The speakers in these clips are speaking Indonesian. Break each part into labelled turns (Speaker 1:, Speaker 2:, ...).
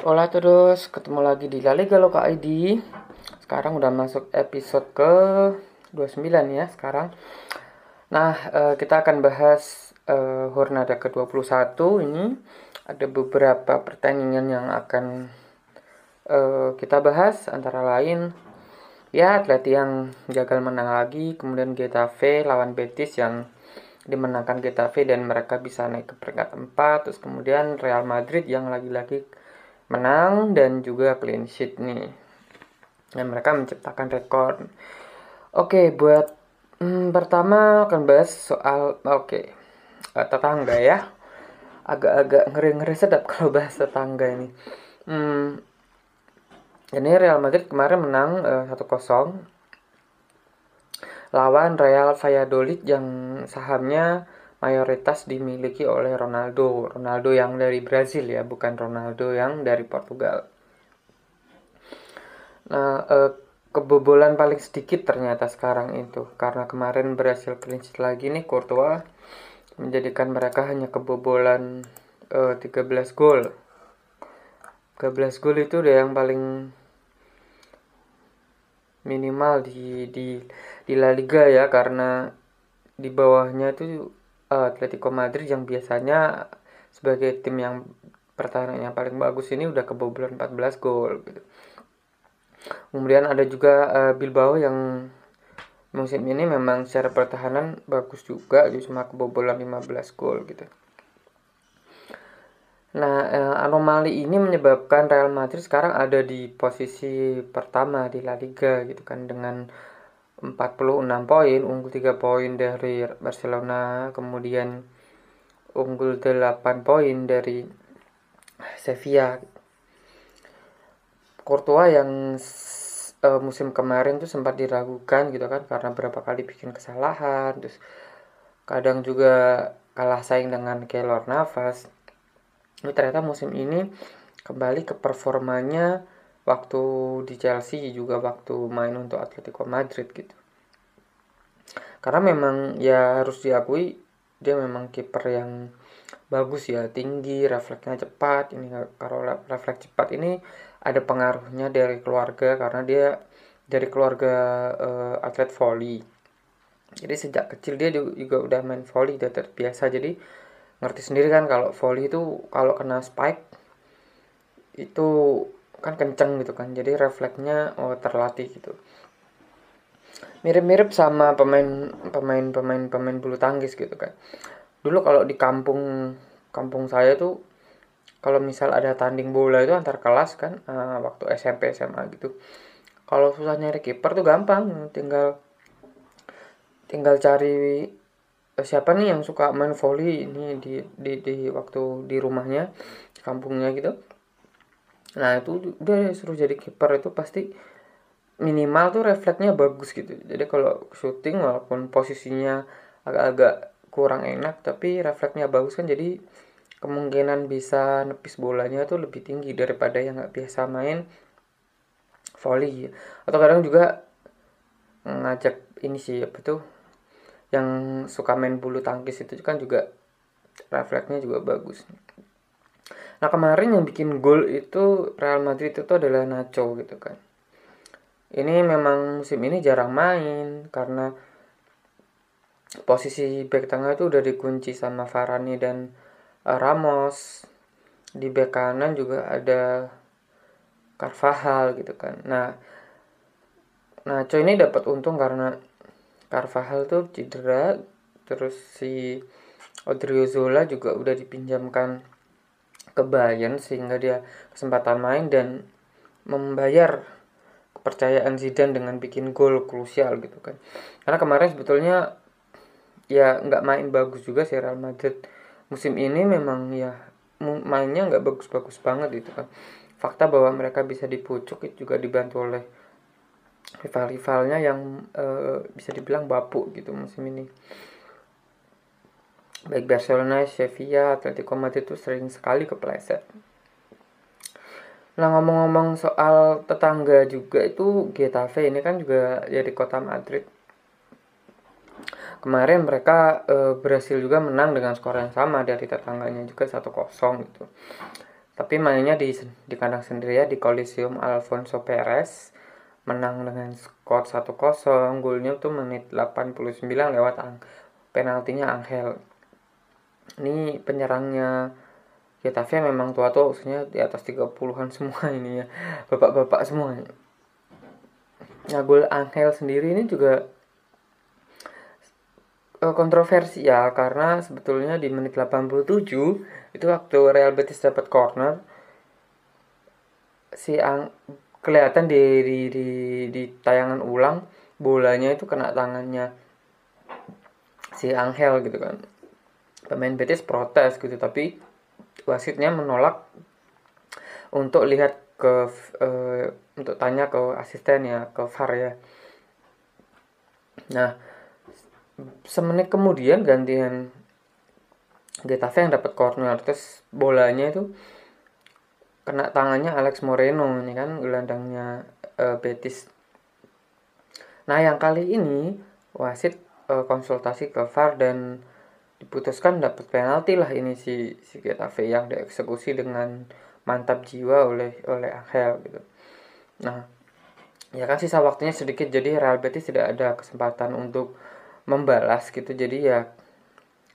Speaker 1: Hola terus, ketemu lagi di La Liga Loka ID. Sekarang udah masuk episode ke 29 ya sekarang. Nah, eh, kita akan bahas eh, Hornada ke-21 ini. Ada beberapa pertandingan yang akan eh, kita bahas antara lain ya Atleti yang gagal menang lagi, kemudian Getafe lawan Betis yang dimenangkan Getafe dan mereka bisa naik ke peringkat 4 terus kemudian Real Madrid yang lagi-lagi menang dan juga clean sheet nih. Dan mereka menciptakan rekor. Oke buat hmm, pertama akan bahas soal oke uh, tetangga ya. Agak-agak ngeri-ngeri sedap kalau bahas tetangga ini. Hmm, ini Real Madrid kemarin menang uh, 1-0 lawan Real Valladolid yang sahamnya mayoritas dimiliki oleh Ronaldo. Ronaldo yang dari Brazil ya, bukan Ronaldo yang dari Portugal. Nah, eh, kebobolan paling sedikit ternyata sekarang itu karena kemarin berhasil clean lagi nih Courtois menjadikan mereka hanya kebobolan eh, 13 gol. 13 gol itu udah yang paling minimal di di di La Liga ya karena di bawahnya itu Atletico Madrid yang biasanya sebagai tim yang pertahanan yang paling bagus ini udah kebobolan 14 gol gitu. Kemudian ada juga uh, Bilbao yang musim ini memang secara pertahanan bagus juga cuma kebobolan 15 gol gitu. Nah, eh, anomali ini menyebabkan Real Madrid sekarang ada di posisi pertama di La Liga gitu kan dengan 46 poin, unggul 3 poin dari Barcelona, kemudian unggul 8 poin dari Sevilla. Courtois yang uh, musim kemarin tuh sempat diragukan gitu kan karena berapa kali bikin kesalahan, terus kadang juga kalah saing dengan Keylor Navas ini ternyata musim ini kembali ke performanya waktu di Chelsea juga waktu main untuk Atletico Madrid gitu. Karena memang ya harus diakui dia memang kiper yang bagus ya tinggi refleksnya cepat. Ini kalau refleks cepat ini ada pengaruhnya dari keluarga karena dia dari keluarga uh, atlet volley jadi sejak kecil dia juga udah main volley udah terbiasa. Jadi ngerti sendiri kan kalau volley itu kalau kena spike itu kan kenceng gitu kan jadi refleksnya oh, terlatih gitu. Mirip-mirip sama pemain pemain pemain pemain bulu tangkis gitu kan. Dulu kalau di kampung kampung saya tuh kalau misal ada tanding bola itu antar kelas kan uh, waktu SMP SMA gitu kalau susah nyari kiper tuh gampang tinggal tinggal cari siapa nih yang suka main volley ini di di di waktu di rumahnya kampungnya gitu nah itu udah suruh jadi kiper itu pasti minimal tuh refleksnya bagus gitu jadi kalau syuting walaupun posisinya agak-agak kurang enak tapi refleksnya bagus kan jadi kemungkinan bisa nepis bolanya tuh lebih tinggi daripada yang nggak biasa main volley atau kadang juga ngajak ini sih apa tuh yang suka main bulu tangkis itu kan juga refleksnya juga bagus. Nah kemarin yang bikin gol itu Real Madrid itu adalah Nacho gitu kan. Ini memang musim ini jarang main karena posisi back tengah itu udah dikunci sama Varane dan uh, Ramos. Di back kanan juga ada Carvajal gitu kan. Nah, Nacho ini dapat untung karena Carvajal tuh cedera terus si Odriozola juga udah dipinjamkan ke Bayern sehingga dia kesempatan main dan membayar kepercayaan Zidane dengan bikin gol krusial gitu kan. Karena kemarin sebetulnya ya nggak main bagus juga sih Real Madrid. Musim ini memang ya mainnya nggak bagus-bagus banget gitu kan. Fakta bahwa mereka bisa dipucuk itu juga dibantu oleh rival-rivalnya yang uh, bisa dibilang bapuk gitu musim ini baik Barcelona, Sevilla, Atletico Madrid itu sering sekali kepleset. Nah ngomong-ngomong soal tetangga juga itu Getafe ini kan juga dari kota Madrid. Kemarin mereka e, berhasil juga menang dengan skor yang sama dari tetangganya juga 1-0 gitu. tapi mainnya di di kandang sendiri ya di Coliseum Alfonso Perez menang dengan skor 1-0 golnya tuh menit 89 lewat ang penaltinya Angel ini penyerangnya Getafe memang tua-tua usianya di atas 30-an semua ini ya. Bapak-bapak semua. Nah gol Angel sendiri ini juga eh, kontroversial karena sebetulnya di menit 87 itu waktu Real Betis dapat corner si Ang kelihatan di, di di di tayangan ulang bolanya itu kena tangannya si Angel gitu kan pemain Betis protes gitu tapi wasitnya menolak untuk lihat ke uh, untuk tanya ke asisten ya ke VAR ya nah semenit kemudian gantian Getafe yang dapat corner terus bolanya itu kena tangannya Alex Moreno ini kan gelandangnya uh, Betis. Nah yang kali ini wasit uh, konsultasi ke VAR dan diputuskan dapat penalti lah ini si si Getafe yang dieksekusi dengan mantap jiwa oleh oleh Angel gitu. Nah ya kan sisa waktunya sedikit jadi Real Betis tidak ada kesempatan untuk membalas gitu jadi ya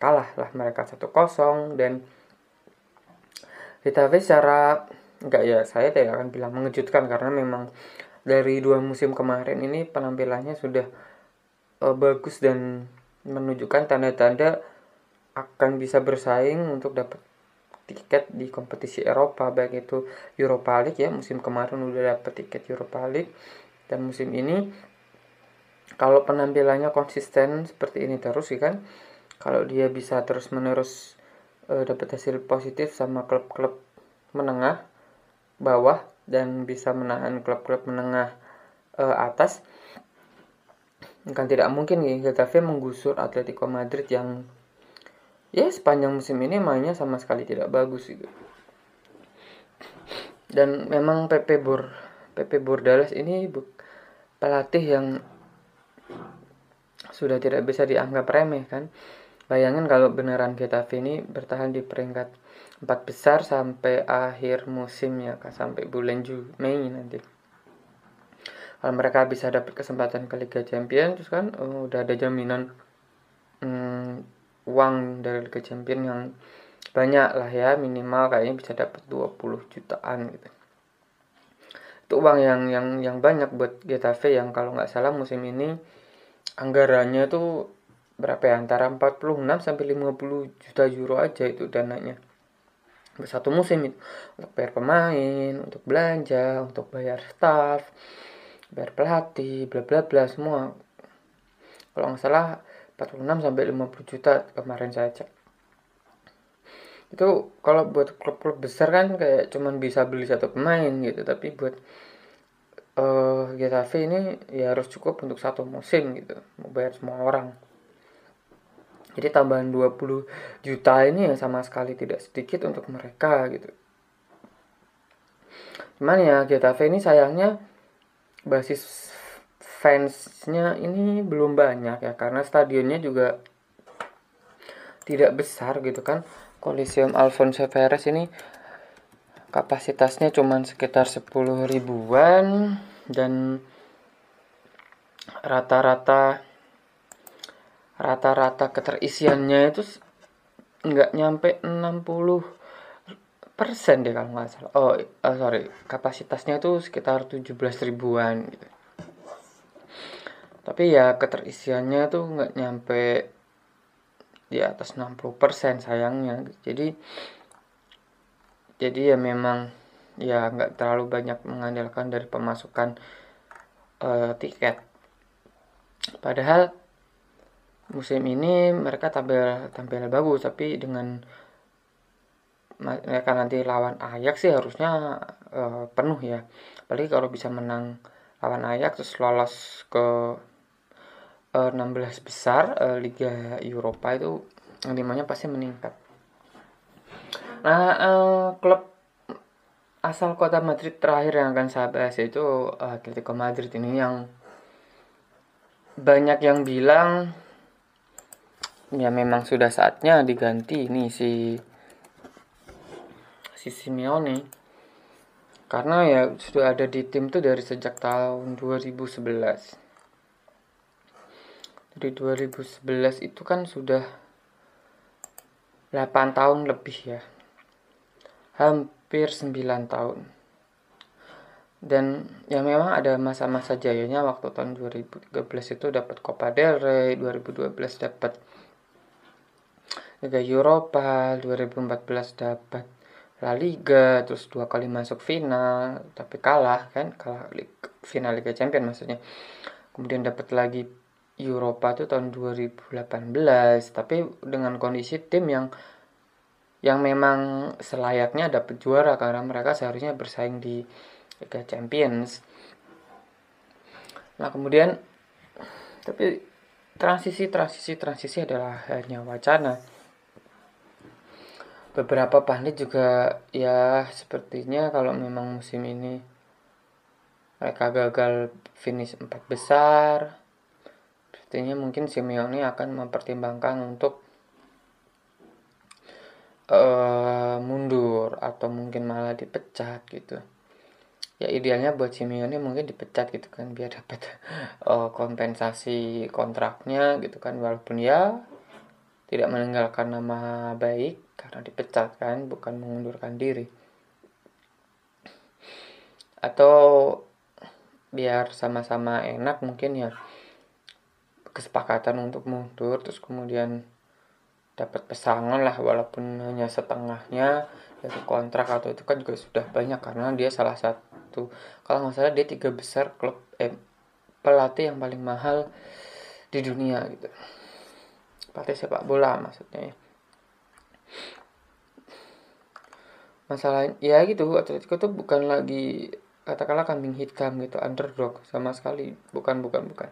Speaker 1: kalah lah mereka satu kosong dan Getafe secara Enggak ya, saya tidak akan bilang mengejutkan karena memang dari dua musim kemarin ini penampilannya sudah uh, bagus dan menunjukkan tanda-tanda akan bisa bersaing untuk dapat tiket di kompetisi Eropa baik itu Europa League ya musim kemarin udah dapat tiket Europa League. Dan musim ini kalau penampilannya konsisten seperti ini terus sih kan kalau dia bisa terus menerus uh, dapat hasil positif sama klub-klub menengah bawah dan bisa menahan klub-klub menengah uh, atas kan tidak mungkin Getafe menggusur Atletico Madrid yang ya sepanjang musim ini mainnya sama sekali tidak bagus gitu. Dan memang Pepe Bor Pepe Bordales ini pelatih yang sudah tidak bisa dianggap remeh kan. Bayangin kalau beneran Getafe ini bertahan di peringkat empat besar sampai akhir musim ya kak sampai bulan Juli Mei nanti kalau mereka bisa dapat kesempatan ke Liga Champions terus kan uh, udah ada jaminan um, uang dari Liga Champions yang banyak lah ya minimal kayaknya bisa dapat 20 jutaan gitu. Itu uang yang yang yang banyak buat Getafe yang kalau nggak salah musim ini anggarannya tuh berapa ya? Antara 46 sampai 50 juta euro aja itu dananya. Satu musim itu. Untuk bayar pemain untuk belanja untuk bayar staff bayar pelatih bla bla bla semua. Kalau nggak salah 46 sampai 50 juta kemarin saya cek itu kalau buat klub-klub besar kan kayak cuman bisa beli satu pemain gitu tapi buat uh, Getafe ini ya harus cukup untuk satu musim gitu mau bayar semua orang jadi tambahan 20 juta ini ya sama sekali tidak sedikit untuk mereka gitu. Cuman ya Getafe ini sayangnya basis fansnya ini belum banyak ya karena stadionnya juga tidak besar gitu kan. Coliseum Alfonso Perez ini kapasitasnya cuma sekitar 10 ribuan dan rata-rata rata-rata keterisiannya itu nggak nyampe 60 persen deh kalau nggak salah oh uh, sorry kapasitasnya itu sekitar 17 ribuan gitu tapi ya keterisiannya tuh nggak nyampe di atas 60 persen sayangnya. Jadi jadi ya memang ya nggak terlalu banyak mengandalkan dari pemasukan uh, tiket. Padahal musim ini mereka tampil tampil bagus tapi dengan mereka nanti lawan Ajax sih harusnya uh, penuh ya. Apalagi kalau bisa menang lawan Ajax terus lolos ke 16 besar uh, Liga Eropa itu limanya pasti meningkat. Nah uh, klub asal kota Madrid terakhir yang akan saya bahas itu Atletico Madrid ini yang banyak yang bilang ya memang sudah saatnya diganti nih si si Simeone. Karena ya sudah ada di tim tuh dari sejak tahun 2011 dari 2011 itu kan sudah 8 tahun lebih ya. Hampir 9 tahun. Dan ya memang ada masa-masa jayanya waktu tahun 2013 itu dapat Copa del Rey 2012 dapat Liga Eropa 2014 dapat La Liga terus dua kali masuk final tapi kalah kan kalah final Liga Champion maksudnya. Kemudian dapat lagi Eropa itu tahun 2018 tapi dengan kondisi tim yang yang memang selayaknya dapat juara karena mereka seharusnya bersaing di Liga Champions. Nah kemudian tapi transisi transisi transisi adalah hanya wacana. Beberapa pandit juga ya sepertinya kalau memang musim ini mereka gagal finish empat besar sepertinya mungkin Simeone akan mempertimbangkan untuk uh, mundur atau mungkin malah dipecat gitu. Ya idealnya buat Simeone mungkin dipecat gitu kan biar dapat uh, kompensasi kontraknya gitu kan. Walaupun ya tidak meninggalkan nama baik karena dipecat kan bukan mengundurkan diri. Atau biar sama-sama enak mungkin ya kesepakatan untuk mundur terus kemudian dapat pesangon lah walaupun hanya setengahnya dari kontrak atau itu kan juga sudah banyak karena dia salah satu kalau nggak salah dia tiga besar klub eh, pelatih yang paling mahal di dunia gitu. Pelatih sepak bola maksudnya ya. Masalah ya gitu Atletico tuh bukan lagi katakanlah kambing hitam gitu underdog sama sekali. Bukan bukan bukan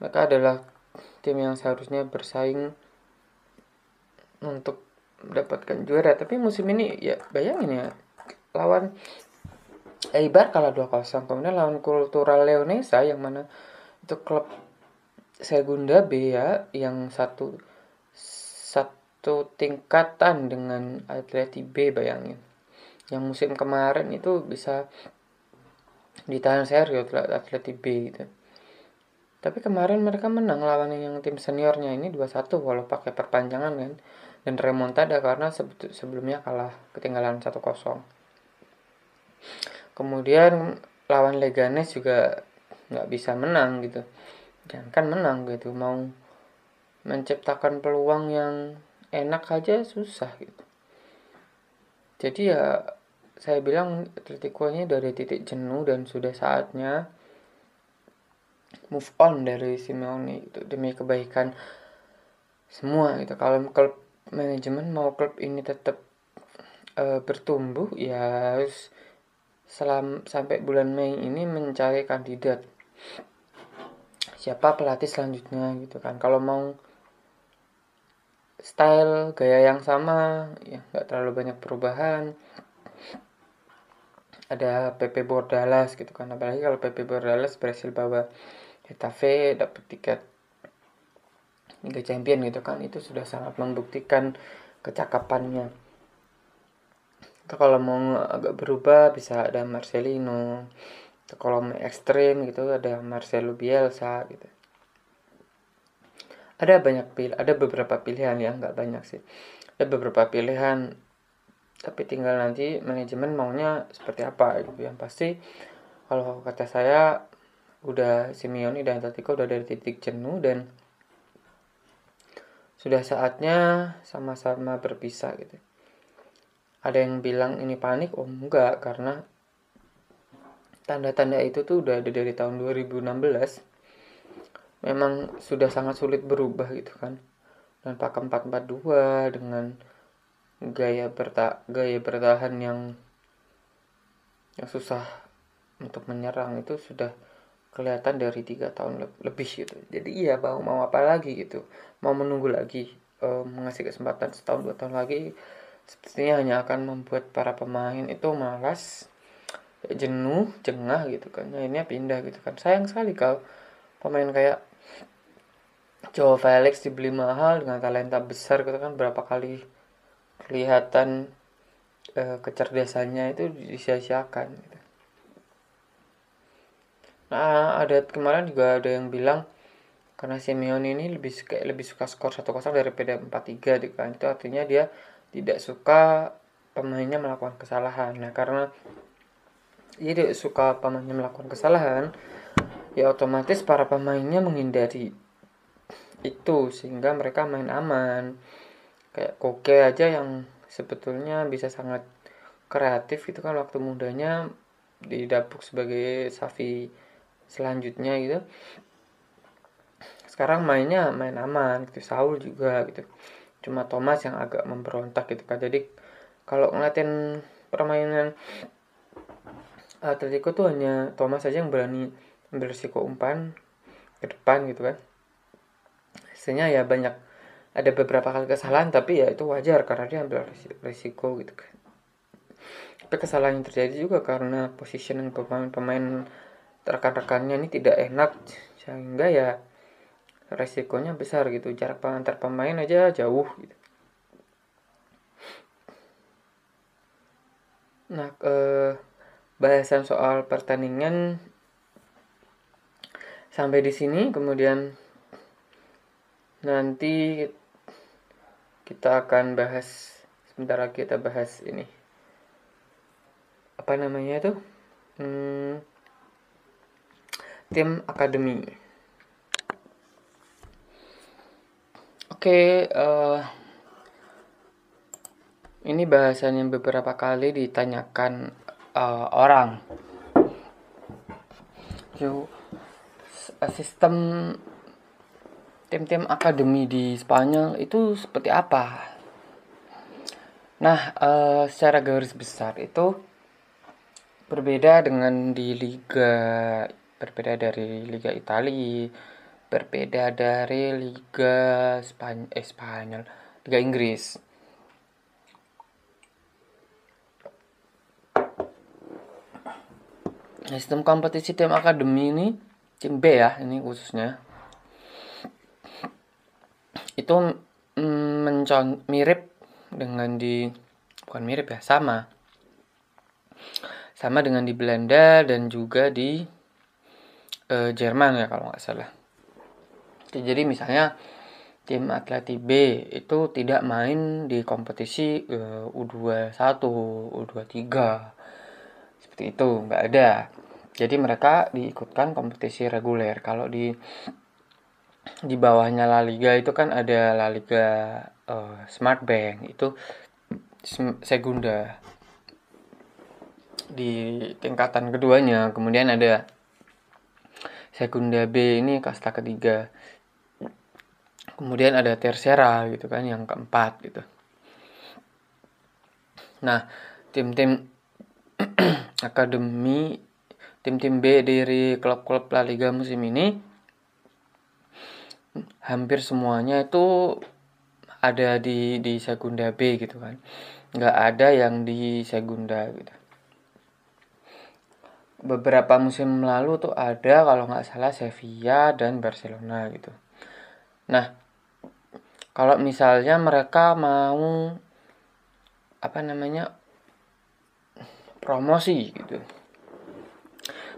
Speaker 1: mereka adalah tim yang seharusnya bersaing untuk mendapatkan juara. Tapi musim ini ya bayangin ya lawan Eibar kalah 2-0 kemudian lawan Kultural Leonesa yang mana itu klub Segunda B ya yang satu satu tingkatan dengan Atleti B bayangin. Yang musim kemarin itu bisa ditahan serius Atleti B gitu tapi kemarin mereka menang lawan yang tim seniornya ini 2-1 walau pakai perpanjangan kan? Dan remontada karena sebelumnya kalah ketinggalan 1-0 kemudian lawan Leganes juga nggak bisa menang gitu. Jangan kan menang gitu. Mau menciptakan peluang yang enak aja susah gitu. Jadi ya saya bilang Atletico ini dari titik jenuh dan sudah saatnya move on dari Simeone itu demi kebaikan semua gitu. Kalau klub manajemen mau klub ini tetap uh, bertumbuh ya harus selam, sampai bulan Mei ini mencari kandidat. Siapa pelatih selanjutnya gitu kan. Kalau mau style gaya yang sama ya nggak terlalu banyak perubahan. Ada PP Bordalas gitu kan. Apalagi kalau PP Bordalas berhasil bawa Getafe dapat tiket Liga Champion gitu kan itu sudah sangat membuktikan kecakapannya. Kalau mau agak berubah bisa ada Marcelino atau kalau mau ekstrim gitu ada Marcelo Bielsa gitu. Ada banyak pil ada beberapa pilihan ya nggak banyak sih. Ada beberapa pilihan tapi tinggal nanti manajemen maunya seperti apa gitu. Yang pasti kalau kata saya udah Simeone dan Atletico udah dari titik jenuh dan sudah saatnya sama-sama berpisah gitu. Ada yang bilang ini panik oh enggak karena tanda-tanda itu tuh udah ada dari tahun 2016 memang sudah sangat sulit berubah gitu kan. Dan pakai 442 dengan gaya berta gaya bertahan yang yang susah untuk menyerang itu sudah kelihatan dari tiga tahun lebih gitu. Jadi iya mau mau apa lagi gitu. Mau menunggu lagi um, mengasih kesempatan setahun dua tahun lagi sepertinya hanya akan membuat para pemain itu malas jenuh jengah gitu kan. Ini pindah gitu kan. Sayang sekali kalau pemain kayak Joe Felix dibeli mahal dengan talenta besar gitu kan berapa kali kelihatan uh, kecerdasannya itu disia-siakan gitu. Nah, ada kemarin juga ada yang bilang karena Simeone ini lebih suka lebih suka skor 1-0 daripada 4-3 gitu kan. Itu artinya dia tidak suka pemainnya melakukan kesalahan. Nah, karena dia tidak suka pemainnya melakukan kesalahan, ya otomatis para pemainnya menghindari itu sehingga mereka main aman. Kayak Koke aja yang sebetulnya bisa sangat kreatif itu kan waktu mudanya didapuk sebagai Safi selanjutnya gitu. Sekarang mainnya main aman gitu Saul juga gitu. Cuma Thomas yang agak memberontak gitu kan jadi kalau ngeliatin permainan Atletico tuh hanya Thomas saja yang berani berisiko umpan ke depan gitu kan. Hasilnya ya banyak ada beberapa kali kesalahan tapi ya itu wajar karena dia ambil risiko gitu kan. Tapi kesalahan yang terjadi juga karena positioning pemain-pemain rekan-rekannya ini tidak enak sehingga ya resikonya besar gitu. Jarak antar pemain aja jauh gitu. Nah eh, bahasan soal pertandingan. Sampai di sini kemudian nanti kita akan bahas sebentar lagi kita bahas ini. Apa namanya itu? Hmm, tim akademi. Oke, uh, ini bahasan yang beberapa kali ditanyakan uh, orang. Yo, sistem tim-tim akademi di Spanyol itu seperti apa? Nah, uh, secara garis besar itu berbeda dengan di liga berbeda dari Liga Italia, berbeda dari Liga Spanyol, eh, Spanyol, Liga Inggris. Sistem kompetisi tim akademi ini tim B ya ini khususnya itu mm, mirip dengan di bukan mirip ya sama sama dengan di Belanda dan juga di uh, Jerman ya kalau nggak salah. Jadi misalnya tim Atleti B itu tidak main di kompetisi uh, U21, U23 seperti itu nggak ada. Jadi mereka diikutkan kompetisi reguler. Kalau di di bawahnya La Liga itu kan ada La Liga uh, Smart Bank itu Segunda di tingkatan keduanya kemudian ada Sekunda B ini kasta ketiga. Kemudian ada Tercera gitu kan yang keempat gitu. Nah tim-tim akademi tim-tim B dari klub-klub La Liga musim ini hampir semuanya itu ada di di Segunda B gitu kan. Nggak ada yang di Segunda gitu beberapa musim lalu tuh ada kalau nggak salah Sevilla dan Barcelona gitu. Nah, kalau misalnya mereka mau apa namanya promosi gitu.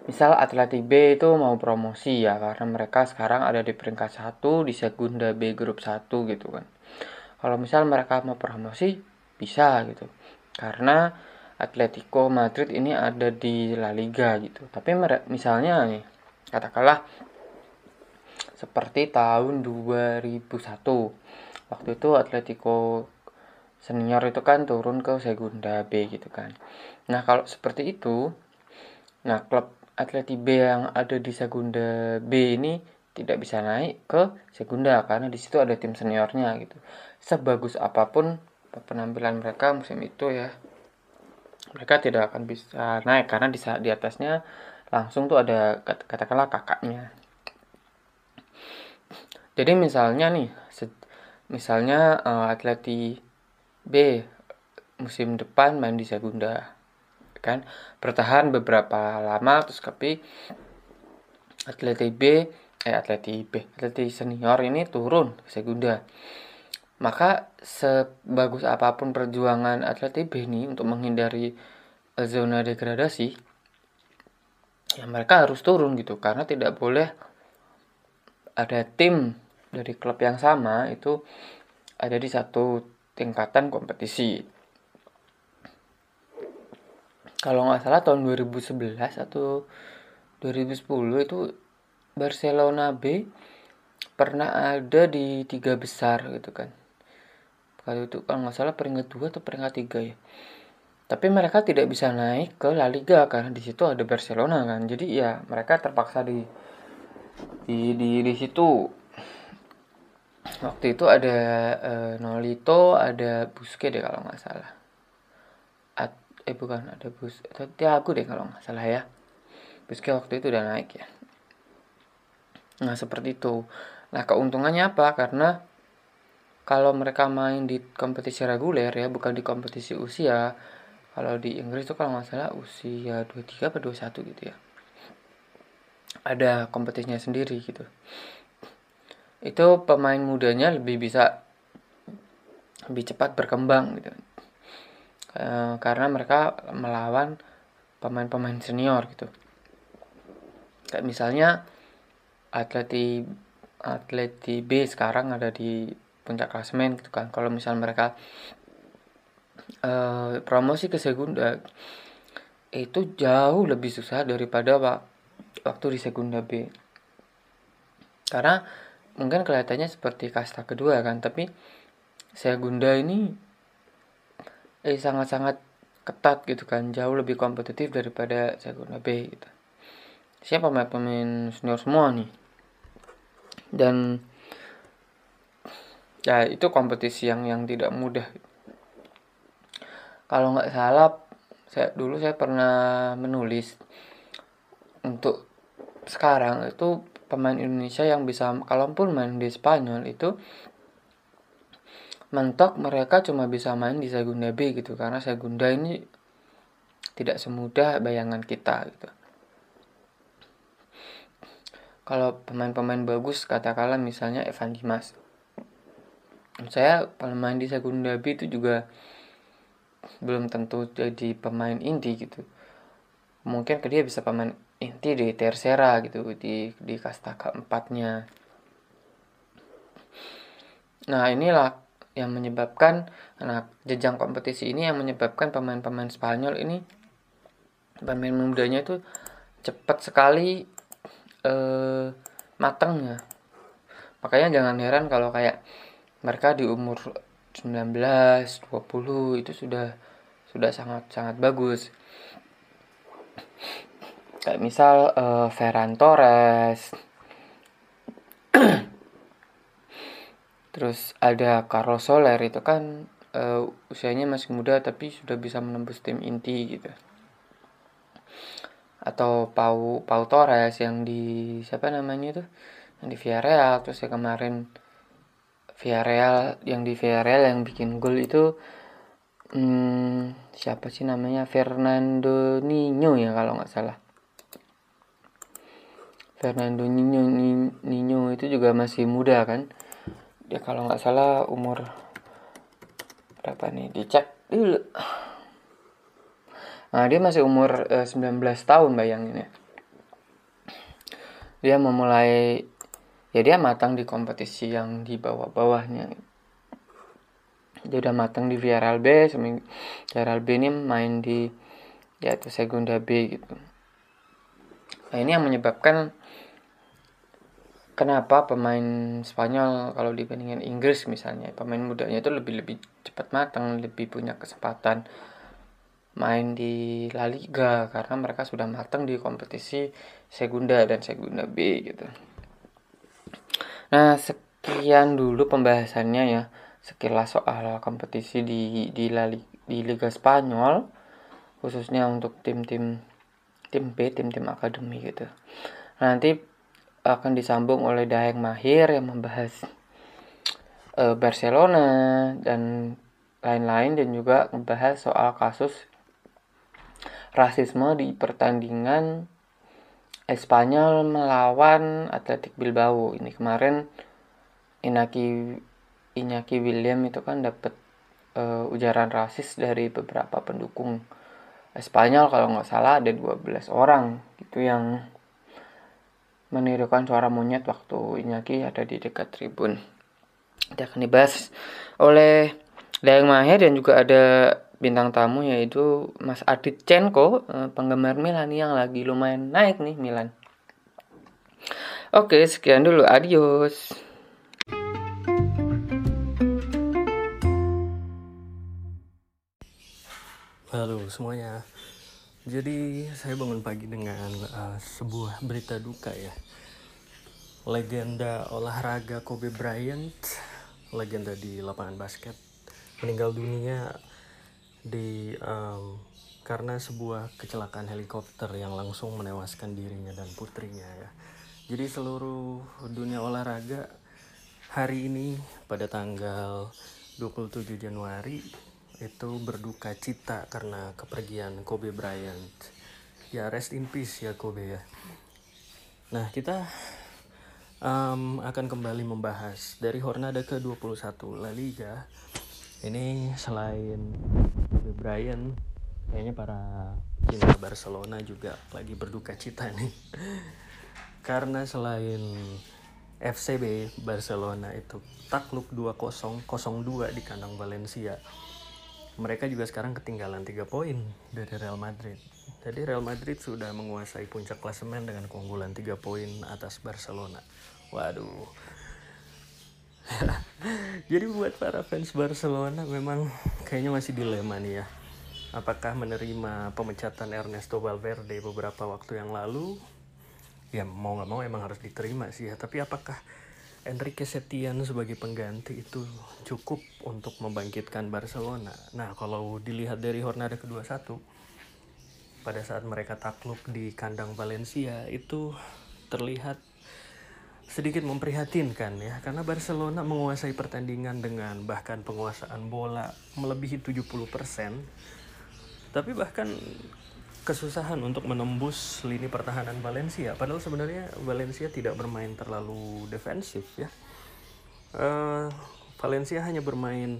Speaker 1: Misal Atleti B itu mau promosi ya karena mereka sekarang ada di peringkat satu di Segunda B grup 1 gitu kan. Kalau misal mereka mau promosi bisa gitu. Karena Atletico Madrid ini ada di La Liga gitu. Tapi misalnya nih, katakanlah seperti tahun 2001. Waktu itu Atletico senior itu kan turun ke Segunda B gitu kan. Nah, kalau seperti itu, nah klub Atleti B yang ada di Segunda B ini tidak bisa naik ke Segunda karena di situ ada tim seniornya gitu. Sebagus apa pun penampilan mereka musim itu ya mereka tidak akan bisa naik karena di di atasnya langsung tuh ada katakanlah kakaknya. Jadi misalnya nih, misalnya uh, Atleti B musim depan main di Segunda, kan bertahan beberapa lama terus tapi Atleti B eh Atleti B Atleti senior ini turun ke Segunda maka sebagus apa pun perjuangan atlet B ini untuk menghindari eh, zona degradasi ya mereka harus turun gitu. Karena tidak boleh ada tim dari klub yang sama itu ada di satu tingkatan kompetisi. Kalau nggak salah tahun 2011 atau 2010 itu Barcelona B pernah ada di tiga besar gitu kan kalau itu kalau nggak salah peringkat dua atau peringkat tiga ya. Tapi mereka tidak bisa naik ke La Liga karena di situ ada Barcelona kan. Jadi ya mereka terpaksa di di di, di situ. Waktu itu ada uh, Nolito ada Busquets deh kalau nggak salah. At, eh bukan ada Bus atau Thiago deh kalau nggak salah ya. Busquets waktu itu udah naik ya. Nah seperti itu. Nah keuntungannya apa? Karena kalau mereka main di kompetisi reguler ya bukan di kompetisi usia kalau di Inggris itu kalau nggak salah usia 23 atau 21 gitu ya. Ada kompetisinya sendiri gitu. Itu pemain mudanya lebih bisa lebih cepat berkembang gitu. E, karena mereka melawan pemain-pemain senior gitu. Kayak misalnya atleti atleti B sekarang ada di puncak klasemen gitu kan. Kalau misal mereka e, promosi ke segunda itu jauh lebih susah daripada waktu di Segunda B. Karena mungkin kelihatannya seperti kasta kedua kan tapi Segunda ini eh sangat-sangat ketat gitu kan. Jauh lebih kompetitif daripada Segunda B gitu. Siapa pemain-pemain senior semua nih? Dan ya itu kompetisi yang yang tidak mudah kalau nggak salah saya dulu saya pernah menulis untuk sekarang itu pemain Indonesia yang bisa kalaupun main di Spanyol itu mentok mereka cuma bisa main di Segunda B gitu karena Segunda ini tidak semudah bayangan kita gitu. Kalau pemain-pemain bagus katakanlah misalnya Evan Dimas. Saya pemain di Segunda B itu juga belum tentu jadi pemain inti gitu. Mungkin ke dia bisa pemain inti di Tercera gitu di di kasta keempatnya nah inilah yang menyebabkan nah jejak kompetisi ini yang menyebabkan pemain-pemain Spanyol ini pemain mudanya itu cepat sekali eh, matangnya makanya jangan heran kalau kayak mereka di umur 19 20 itu sudah sudah sangat sangat bagus. Kayak misal uh, Ferran Torres. Terus ada Carlos Soler itu kan uh, usianya masih muda tapi sudah bisa menembus tim inti gitu. Atau Pau Pau Torres yang di siapa namanya itu? Yang di Villarreal terus ya kemarin Villarreal yang di Villarreal yang bikin gol itu hmm, siapa sih namanya? Fernando Nino ya kalau nggak salah. Fernando Nino, Nino itu juga masih muda kan? Dia kalau nggak salah umur berapa nih? Dicek dulu. Nah dia masih umur eh, 19 tahun bayangin ya. Dia memulai ya dia matang di kompetisi yang di bawah-bawahnya dia udah matang di VRL B VRL B ini main di ya itu Segunda B gitu nah ini yang menyebabkan kenapa pemain Spanyol kalau dibandingin Inggris misalnya pemain mudanya itu lebih lebih cepat matang lebih punya kesempatan main di La Liga karena mereka sudah matang di kompetisi Segunda dan Segunda B gitu. Nah sekian dulu pembahasannya ya sekilas soal kompetisi di di La Liga, di Liga Spanyol khususnya untuk tim-tim tim B tim-tim akademi gitu. Nanti akan disambung oleh Daeng Mahir yang membahas uh, Barcelona dan lain-lain dan juga membahas soal kasus rasisme di pertandingan Espanyol melawan Athletic Bilbao ini kemarin Inaki Iñaki William itu kan dapat uh, ujaran rasis dari beberapa pendukung Spanyol kalau nggak salah ada 12 orang gitu yang menirukan suara monyet waktu Iñaki ada di dekat tribun. Dia akan dibahas oleh Dayang Mahir dan juga ada bintang tamu yaitu Mas Adit Cenko, eh, penggemar Milan yang lagi lumayan naik nih Milan. Oke, sekian dulu. Adios.
Speaker 2: Halo semuanya. Jadi saya bangun pagi dengan uh, sebuah berita duka ya. Legenda olahraga Kobe Bryant, legenda di lapangan basket, meninggal dunia di um, karena sebuah kecelakaan helikopter yang langsung menewaskan dirinya dan putrinya ya. Jadi seluruh dunia olahraga hari ini pada tanggal 27 Januari itu berduka cita karena kepergian Kobe Bryant. Ya rest in peace ya Kobe ya. Nah kita um, akan kembali membahas dari Hornada ke-21 La Liga. Ini selain Kobe Bryant, kayaknya para cinta Barcelona juga lagi berduka cita nih. Karena selain FCB Barcelona itu takluk 2-0 0-2 di kandang Valencia. Mereka juga sekarang ketinggalan 3 poin dari Real Madrid. Jadi Real Madrid sudah menguasai puncak klasemen dengan keunggulan 3 poin atas Barcelona. Waduh. Jadi buat para fans Barcelona memang kayaknya masih dilema nih ya. Apakah menerima pemecatan Ernesto Valverde beberapa waktu yang lalu? Ya mau nggak mau emang harus diterima sih ya. Tapi apakah Enrique Setian sebagai pengganti itu cukup untuk membangkitkan Barcelona? Nah kalau dilihat dari Hornada kedua satu pada saat mereka takluk di kandang Valencia itu terlihat sedikit memprihatinkan ya karena Barcelona menguasai pertandingan dengan bahkan penguasaan bola melebihi 70% tapi bahkan kesusahan untuk menembus lini pertahanan Valencia. Padahal sebenarnya Valencia tidak bermain terlalu defensif ya. Uh, Valencia hanya bermain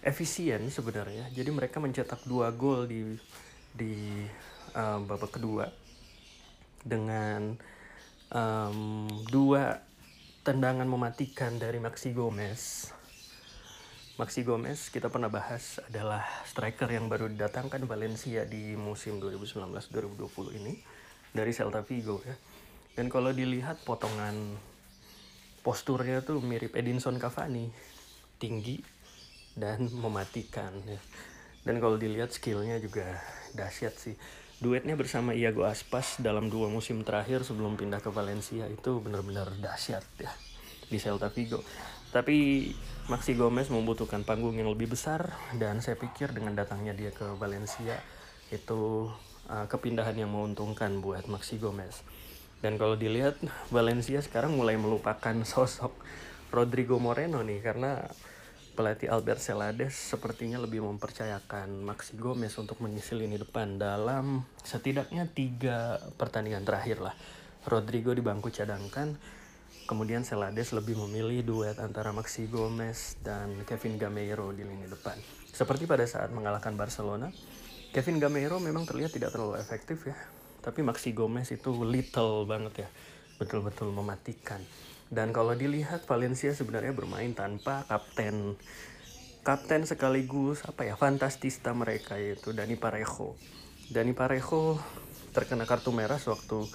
Speaker 2: efisien sebenarnya. Jadi mereka mencetak dua gol di di uh, babak kedua dengan um, dua tendangan mematikan dari Maxi Gomez Maxi Gomez kita pernah bahas adalah striker yang baru didatangkan Valencia di musim 2019-2020 ini dari Celta Vigo ya. Dan kalau dilihat potongan posturnya tuh mirip Edinson Cavani, tinggi dan mematikan ya. Dan kalau dilihat skillnya juga dahsyat sih. Duetnya bersama Iago Aspas dalam dua musim terakhir sebelum pindah ke Valencia itu benar-benar dahsyat ya di Celta Vigo. Tapi Maxi Gomez membutuhkan panggung yang lebih besar dan saya pikir dengan datangnya dia ke Valencia itu uh, kepindahan yang menguntungkan buat Maxi Gomez. Dan kalau dilihat Valencia sekarang mulai melupakan sosok Rodrigo Moreno nih karena pelatih Albert Celades sepertinya lebih mempercayakan Maxi Gomez untuk mengisi lini depan dalam setidaknya tiga pertandingan terakhir lah. Rodrigo di bangku cadangkan, Kemudian Celades lebih memilih duet antara Maxi Gomez dan Kevin Gameiro di lini depan. Seperti pada saat mengalahkan Barcelona, Kevin Gameiro memang terlihat tidak terlalu efektif ya. Tapi Maxi Gomez itu little banget ya. Betul-betul mematikan. Dan kalau dilihat Valencia sebenarnya bermain tanpa kapten. Kapten sekaligus apa ya fantastista mereka yaitu Dani Parejo. Dani Parejo terkena kartu merah waktu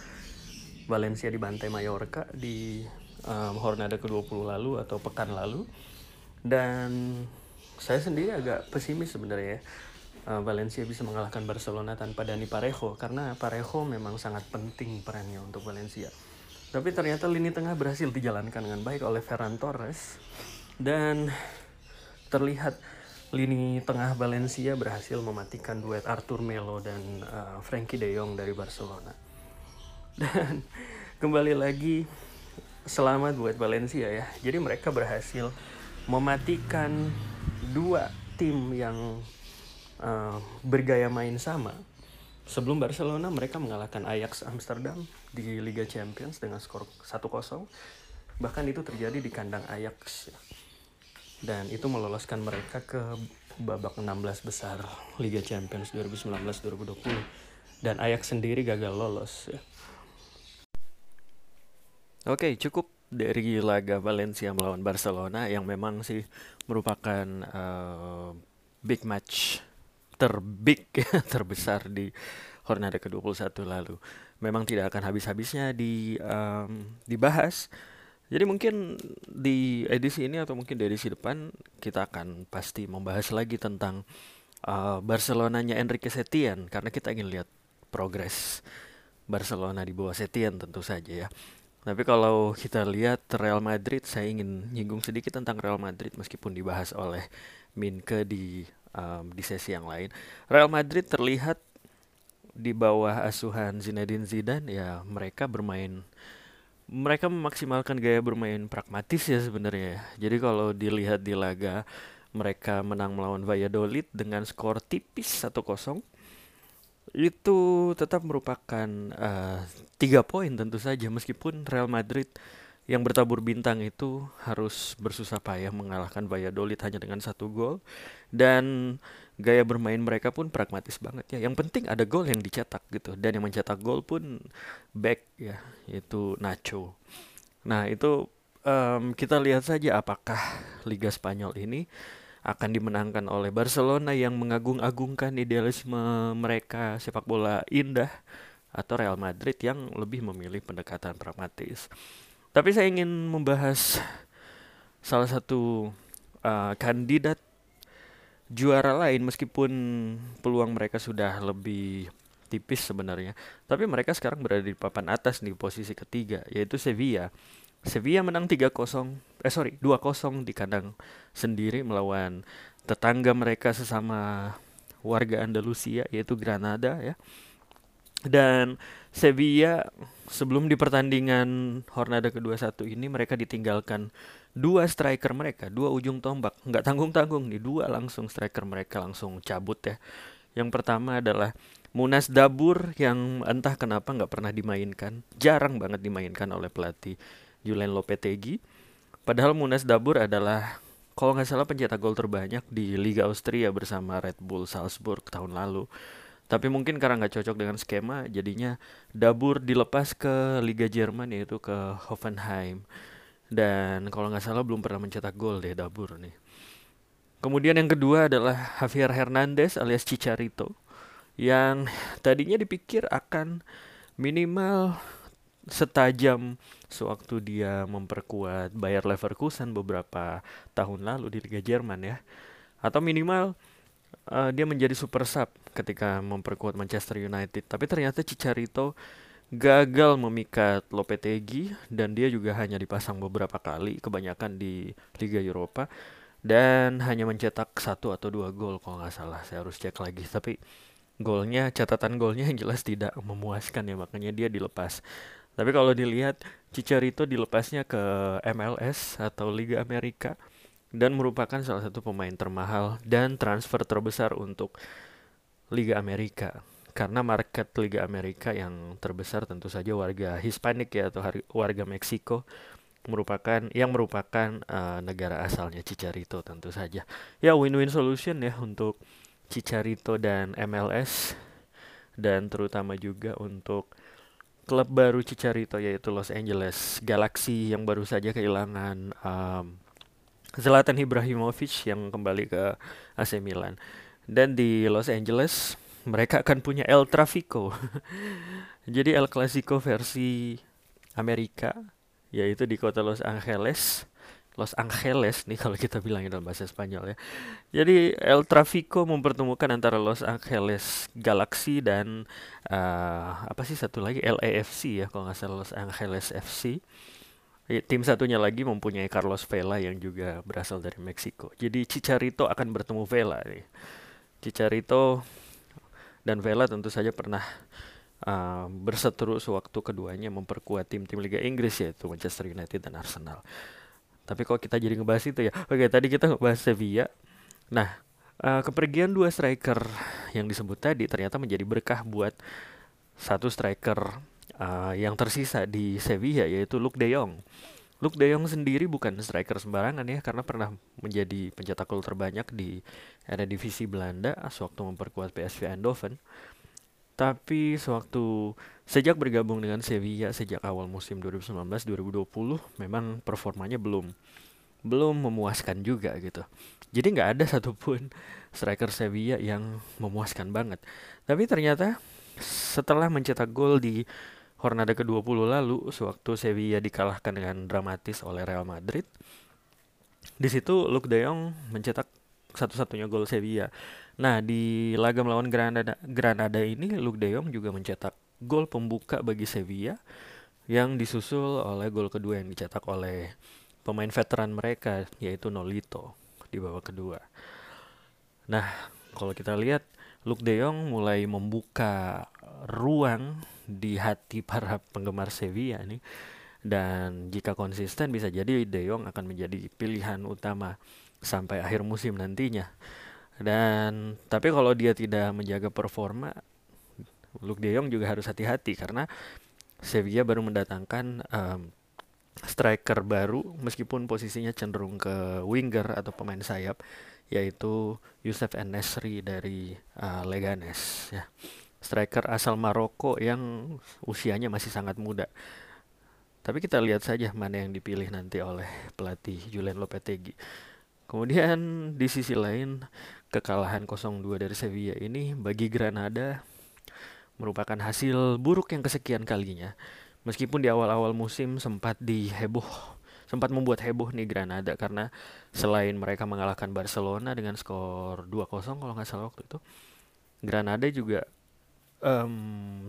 Speaker 2: Valencia dibantai Mallorca di um, Hornada ke-20 lalu atau pekan lalu. Dan saya sendiri agak pesimis sebenarnya ya uh, Valencia bisa mengalahkan Barcelona tanpa Dani Parejo. Karena Parejo memang sangat penting perannya untuk Valencia tapi ternyata lini tengah berhasil dijalankan dengan baik oleh Ferran Torres dan terlihat lini tengah Valencia berhasil mematikan duet Arthur Melo dan uh, Frankie De Jong dari Barcelona dan kembali lagi selamat buat Valencia ya. Jadi mereka berhasil mematikan dua tim yang uh, bergaya main sama. Sebelum Barcelona mereka mengalahkan Ajax Amsterdam di Liga Champions dengan skor 1-0. Bahkan itu terjadi di kandang Ajax ya. dan itu meloloskan mereka ke babak 16 besar Liga Champions 2019-2020 dan Ajax sendiri gagal lolos ya. Oke, cukup dari laga Valencia melawan Barcelona yang memang sih merupakan uh, big match terbig terbesar di Hornada ke-21 lalu. Memang tidak akan habis-habisnya di um, dibahas jadi mungkin di edisi ini atau mungkin di edisi depan kita akan pasti membahas lagi tentang uh, Barcelonanya Enrique Setien karena kita ingin lihat progres Barcelona di bawah Setien tentu saja ya. Tapi kalau kita lihat Real Madrid, saya ingin nyinggung sedikit tentang Real Madrid meskipun dibahas oleh Minke di um, di sesi yang lain. Real Madrid terlihat di bawah asuhan Zinedine Zidane ya mereka bermain mereka memaksimalkan gaya bermain pragmatis ya sebenarnya. Jadi kalau dilihat di laga mereka menang melawan Valladolid dengan skor tipis 1-0 itu tetap merupakan uh, tiga poin tentu saja meskipun Real Madrid yang bertabur bintang itu harus bersusah payah mengalahkan Valladolid hanya dengan satu gol dan gaya bermain mereka pun pragmatis banget ya. Yang penting ada gol yang dicetak gitu dan yang mencetak gol pun back ya yaitu Nacho. Nah itu um, kita lihat saja apakah Liga Spanyol ini akan dimenangkan oleh Barcelona yang mengagung-agungkan idealisme mereka sepak bola indah atau Real Madrid yang lebih memilih pendekatan pragmatis. Tapi saya ingin membahas salah satu uh, kandidat juara lain meskipun peluang mereka sudah lebih tipis sebenarnya. Tapi mereka sekarang berada di papan atas di posisi ketiga yaitu Sevilla. Sevilla menang 3-0 eh sorry 2-0 di kandang sendiri melawan tetangga mereka sesama warga Andalusia yaitu Granada ya. Dan Sevilla sebelum di pertandingan Hornada ke-21 ini mereka ditinggalkan dua striker mereka, dua ujung tombak, nggak tanggung-tanggung nih, dua langsung striker mereka langsung cabut ya. Yang pertama adalah Munas Dabur yang entah kenapa nggak pernah dimainkan, jarang banget dimainkan oleh pelatih Julian Lopetegui. Padahal Munas Dabur adalah kalau nggak salah pencetak gol terbanyak di Liga Austria bersama Red Bull Salzburg tahun lalu. Tapi mungkin karena nggak cocok dengan skema, jadinya Dabur dilepas ke Liga Jerman yaitu ke Hoffenheim. Dan kalau nggak salah belum pernah mencetak gol deh Dabur nih. Kemudian yang kedua adalah Javier Hernandez alias Chicharito yang tadinya dipikir akan minimal setajam sewaktu dia memperkuat Bayer Leverkusen beberapa tahun lalu di Liga Jerman ya. Atau minimal uh, dia menjadi super sub ketika memperkuat Manchester United. Tapi ternyata Chicharito gagal memikat Lopetegui dan dia juga hanya dipasang beberapa kali kebanyakan di Liga Eropa dan hanya mencetak satu atau dua gol kalau nggak salah. Saya harus cek lagi tapi golnya catatan golnya yang jelas tidak memuaskan ya makanya dia dilepas. Tapi kalau dilihat Chicharito dilepasnya ke MLS atau Liga Amerika dan merupakan salah satu pemain termahal dan transfer terbesar untuk Liga Amerika karena market Liga Amerika yang terbesar tentu saja warga Hispanik ya atau warga Meksiko merupakan yang merupakan uh, negara asalnya Chicharito tentu saja. Ya win-win solution ya untuk Chicharito dan MLS dan terutama juga untuk klub baru Chicharito yaitu Los Angeles Galaxy yang baru saja kehilangan um, Zlatan Ibrahimovic yang kembali ke AC Milan. Dan di Los Angeles mereka akan punya El Trafico. Jadi El Clasico versi Amerika yaitu di kota Los Angeles. Los Angeles nih kalau kita bilang dalam bahasa Spanyol ya. Jadi El Trafico mempertemukan antara Los Angeles Galaxy dan uh, apa sih satu lagi LAFC ya kalau nggak salah Los Angeles FC. Tim satunya lagi mempunyai Carlos Vela yang juga berasal dari Meksiko. Jadi Chicharito akan bertemu Vela nih. Chicharito dan Vela tentu saja pernah uh, berseteru sewaktu keduanya memperkuat tim-tim Liga Inggris yaitu Manchester United dan Arsenal. Tapi kalau kita jadi ngebahas itu ya, oke tadi kita ngebahas Sevilla. Nah, uh, kepergian dua striker yang disebut tadi ternyata menjadi berkah buat satu striker uh, yang tersisa di Sevilla yaitu Luke De Jong. Luke De Jong sendiri bukan striker sembarangan ya karena pernah menjadi pencetak gol terbanyak di era divisi Belanda sewaktu memperkuat PSV Eindhoven. Tapi sewaktu sejak bergabung dengan Sevilla sejak awal musim 2019-2020 memang performanya belum belum memuaskan juga gitu. Jadi nggak ada satupun striker Sevilla yang memuaskan banget. Tapi ternyata setelah mencetak gol di Hornada ke-20 lalu sewaktu Sevilla dikalahkan dengan dramatis oleh Real Madrid. Di situ Luke De Jong mencetak satu-satunya gol Sevilla. Nah, di laga melawan Granada Granada ini Luke De Jong juga mencetak gol pembuka bagi Sevilla yang disusul oleh gol kedua yang dicetak oleh pemain veteran mereka yaitu Nolito di babak kedua. Nah, kalau kita lihat Luke De Jong mulai membuka ruang di hati para penggemar Sevilla nih dan jika konsisten bisa jadi De Jong akan menjadi pilihan utama sampai akhir musim nantinya. Dan tapi kalau dia tidak menjaga performa Luke De Jong juga harus hati-hati karena Sevilla baru mendatangkan um, striker baru meskipun posisinya cenderung ke winger atau pemain sayap yaitu Yusuf Enesri dari uh, Leganes ya striker asal Maroko yang usianya masih sangat muda. Tapi kita lihat saja mana yang dipilih nanti oleh pelatih Julian Lopetegui. Kemudian di sisi lain kekalahan 0-2 dari Sevilla ini bagi Granada merupakan hasil buruk yang kesekian kalinya. Meskipun di awal-awal musim sempat diheboh sempat membuat heboh nih Granada karena selain mereka mengalahkan Barcelona dengan skor 2-0 kalau nggak salah waktu itu Granada juga um,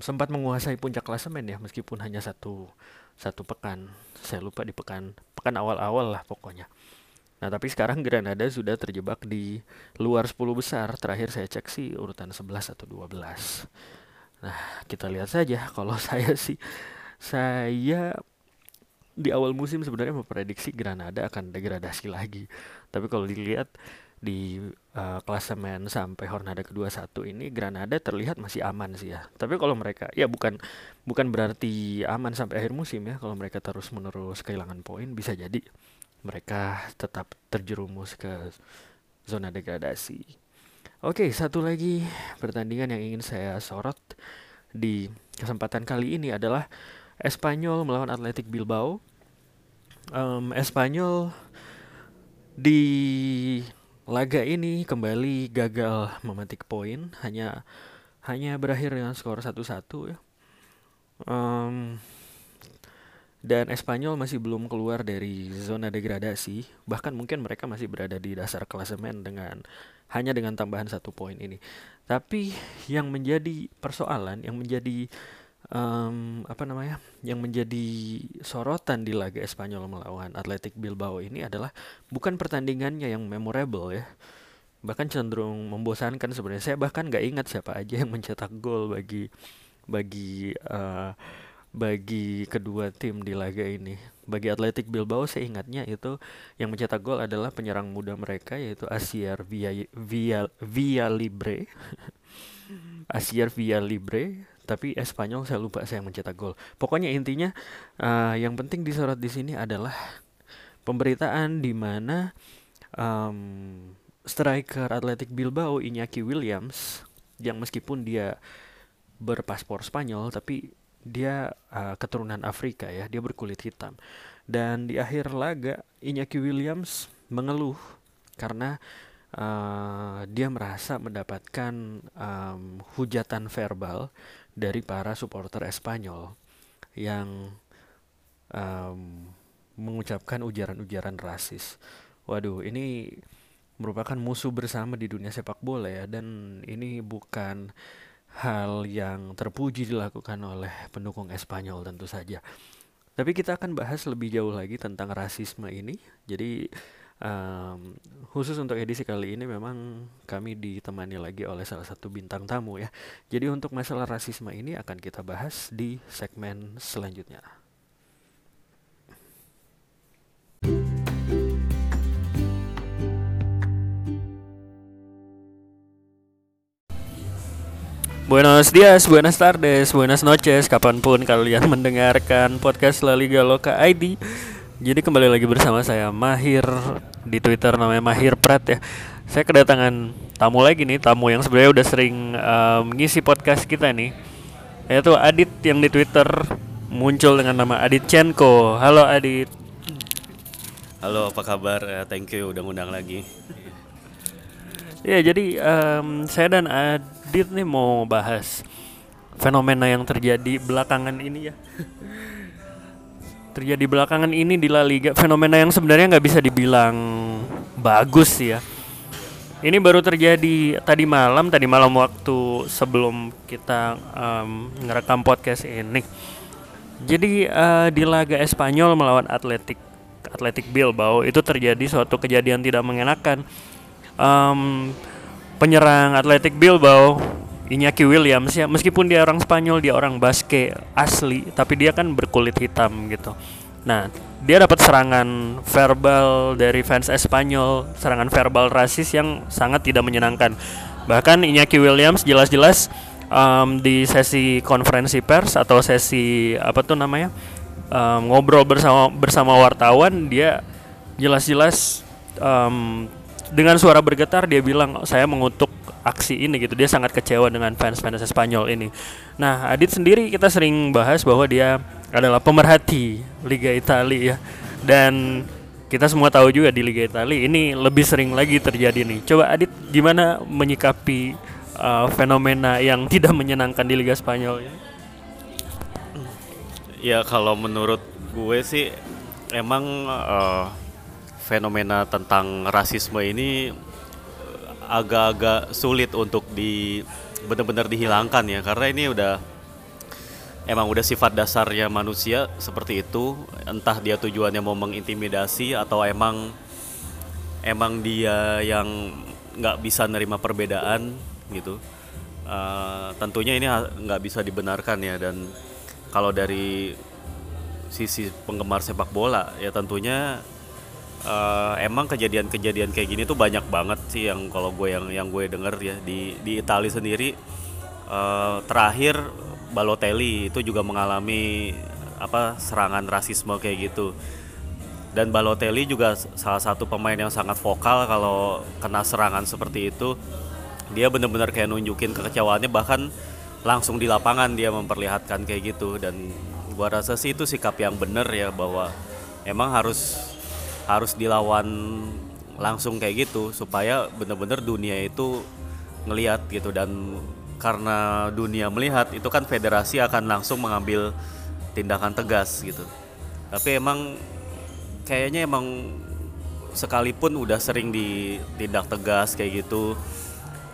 Speaker 2: sempat menguasai puncak klasemen ya meskipun hanya satu satu pekan. Saya lupa di pekan pekan awal-awal lah pokoknya. Nah tapi sekarang Granada sudah terjebak di luar 10 besar. Terakhir saya cek sih urutan 11 atau 12 nah kita lihat saja. Kalau saya sih saya di awal musim sebenarnya memprediksi Granada akan degradasi lagi. Tapi kalau dilihat di uh, klasemen sampai Hornada kedua satu ini Granada terlihat masih aman sih ya. Tapi kalau mereka ya bukan bukan berarti aman sampai akhir musim ya. Kalau mereka terus menerus kehilangan poin bisa jadi mereka tetap terjerumus ke zona degradasi. Oke, satu lagi pertandingan yang ingin saya sorot di kesempatan kali ini adalah Espanyol melawan Atletik Bilbao. Um, Espanyol di laga ini kembali gagal memetik poin, hanya hanya berakhir dengan skor 1-1 ya. Um, dan Espanyol masih belum keluar dari zona degradasi, bahkan mungkin mereka masih berada di dasar klasemen dengan hanya dengan tambahan satu poin ini. Tapi yang menjadi persoalan, yang menjadi um, apa namanya yang menjadi sorotan di laga Espanyol melawan Atletic Bilbao ini adalah bukan pertandingannya yang memorable ya. Bahkan cenderung membosankan sebenarnya. Saya bahkan nggak ingat siapa aja yang mencetak gol bagi bagi uh, bagi kedua tim di laga ini. Bagi Atletic Bilbao saya ingatnya itu yang mencetak gol adalah penyerang muda mereka yaitu Asier Via Via Via Libre. Asier Via Libre tapi Espanyol saya lupa saya mencetak gol. Pokoknya intinya uh, yang penting disorot di sini adalah pemberitaan di mana um, striker Atletic Bilbao Iñaki Williams yang meskipun dia berpaspor Spanyol tapi dia uh, keturunan Afrika ya, dia berkulit hitam. Dan di akhir laga Iñaki Williams mengeluh karena uh, dia merasa mendapatkan um, hujatan verbal dari para supporter Espanyol yang um, mengucapkan ujaran-ujaran rasis. Waduh, ini merupakan musuh bersama di dunia sepak bola ya dan ini bukan hal yang terpuji dilakukan oleh pendukung Espanyol tentu saja. Tapi kita akan bahas lebih jauh lagi tentang rasisme ini. Jadi Um, khusus untuk edisi kali ini memang kami ditemani lagi oleh salah satu bintang tamu ya. Jadi untuk masalah rasisme ini akan kita bahas di segmen selanjutnya. Buenos dias, buenas tardes, buenas noches, kapan pun kalian mendengarkan podcast La Liga Loka ID Jadi kembali lagi bersama saya Mahir di Twitter namanya Mahir Prat ya. Saya kedatangan tamu lagi nih, tamu yang sebenarnya udah sering um, ngisi podcast kita nih. Yaitu Adit yang di Twitter muncul dengan nama Adit Chenko. Halo Adit.
Speaker 3: Halo, apa kabar? Uh, thank you udah ngundang lagi.
Speaker 2: Ya, jadi um, saya dan Adit nih mau bahas fenomena yang terjadi belakangan ini ya terjadi belakangan ini di La Liga fenomena yang sebenarnya nggak bisa dibilang bagus ya. Ini baru terjadi tadi malam tadi malam waktu sebelum kita um, ngerekam podcast ini. Jadi uh, di laga Espanyol melawan Atletik Atletik Bilbao itu terjadi suatu kejadian tidak mengenakan. Um, penyerang Atletik Bilbao Iñaki Williams ya meskipun dia orang Spanyol dia orang Basque asli tapi dia kan berkulit hitam gitu. Nah dia dapat serangan verbal dari fans Espanyol serangan verbal rasis yang sangat tidak menyenangkan. Bahkan Iñaki Williams jelas-jelas um, di sesi konferensi pers atau sesi apa tuh namanya um, ngobrol bersama bersama wartawan dia jelas-jelas um, dengan suara bergetar dia bilang saya mengutuk aksi ini gitu. Dia sangat kecewa dengan fans-fans Spanyol ini. Nah, Adit sendiri kita sering bahas bahwa dia adalah pemerhati Liga Italia ya. Dan kita semua tahu juga di Liga Italia ini lebih sering lagi terjadi nih. Coba Adit gimana menyikapi uh, fenomena yang tidak menyenangkan di Liga Spanyol ya?
Speaker 3: Ya kalau menurut gue sih emang uh, fenomena tentang rasisme ini agak-agak sulit untuk di benar-benar dihilangkan ya. Karena ini udah emang udah sifat dasarnya manusia seperti itu. Entah dia tujuannya mau mengintimidasi atau emang emang dia yang nggak bisa nerima perbedaan gitu. Uh, tentunya ini nggak bisa dibenarkan ya. Dan kalau dari sisi penggemar sepak bola ya tentunya uh, emang kejadian-kejadian kayak gini tuh banyak banget sih yang kalau gue yang yang gue denger ya. Di di Italia sendiri uh, terakhir Balotelli itu juga mengalami apa serangan rasisme kayak gitu. Dan Balotelli juga salah satu pemain yang sangat vokal kalau kena serangan seperti itu. Dia benar-benar kayak nunjukin kekecewaannya bahkan langsung di lapangan dia memperlihatkan kayak gitu. Dan gua rasa sih itu sikap yang benar ya bahwa emang harus harus dilawan langsung kayak gitu supaya bener-bener dunia itu ngelihat gitu. Dan karena dunia melihat itu kan federasi akan langsung mengambil tindakan tegas gitu. Tapi emang kayaknya emang sekalipun udah sering ditindak tegas kayak gitu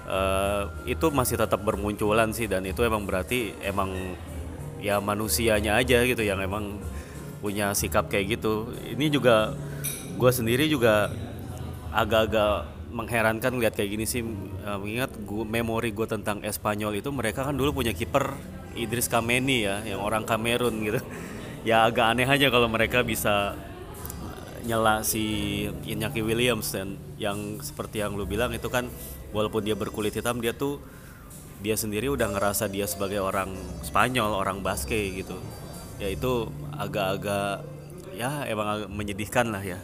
Speaker 3: uh, itu masih tetap bermunculan sih. Dan itu emang berarti emang ya manusianya aja gitu yang emang punya sikap kayak gitu. Ini juga gue sendiri juga agak-agak mengherankan lihat kayak gini sih. Uh, mengingat gua, memori gue tentang Espanyol itu mereka kan dulu punya kiper Idris Kameni ya yang orang Kamerun gitu. Ya agak aneh aja kalau mereka bisa nyela si Iñaki Williams dan yang seperti yang lu bilang itu kan walaupun dia berkulit hitam dia tuh dia sendiri udah ngerasa dia sebagai orang Spanyol orang Basque gitu. Ya itu agak-agak ya emang menyedihkan lah ya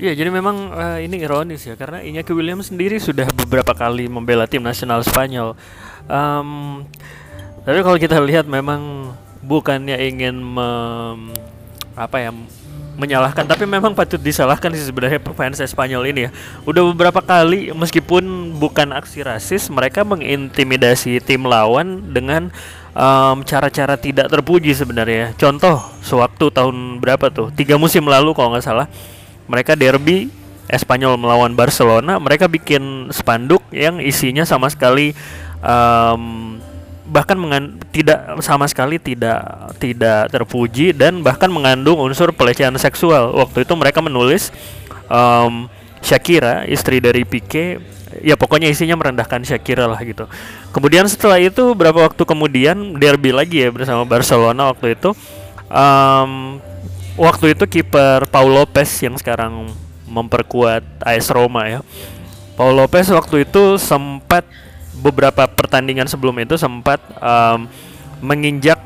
Speaker 2: Iya, jadi memang uh, ini ironis ya karena Iñaki Williams sendiri sudah beberapa kali membela tim nasional Spanyol. Um, tapi kalau kita lihat memang bukannya ingin me, apa ya menyalahkan tapi memang patut disalahkan sih sebenarnya fans Spanyol ini ya. Udah beberapa kali meskipun bukan aksi rasis mereka mengintimidasi tim lawan dengan cara-cara um, tidak terpuji sebenarnya. Contoh sewaktu tahun berapa tuh? Tiga musim lalu kalau nggak salah mereka derby Espanyol melawan Barcelona mereka bikin spanduk yang isinya sama sekali um, bahkan mengan tidak sama sekali tidak tidak terpuji dan bahkan mengandung unsur pelecehan seksual. Waktu itu mereka menulis um, Shakira istri dari Pique ya pokoknya isinya merendahkan Shakira lah gitu. Kemudian setelah itu berapa waktu kemudian derby lagi ya bersama Barcelona waktu itu um, waktu itu kiper Paul Lopez yang sekarang memperkuat AS Roma ya. Paul Lopez waktu itu sempat beberapa pertandingan sebelum itu sempat um, menginjak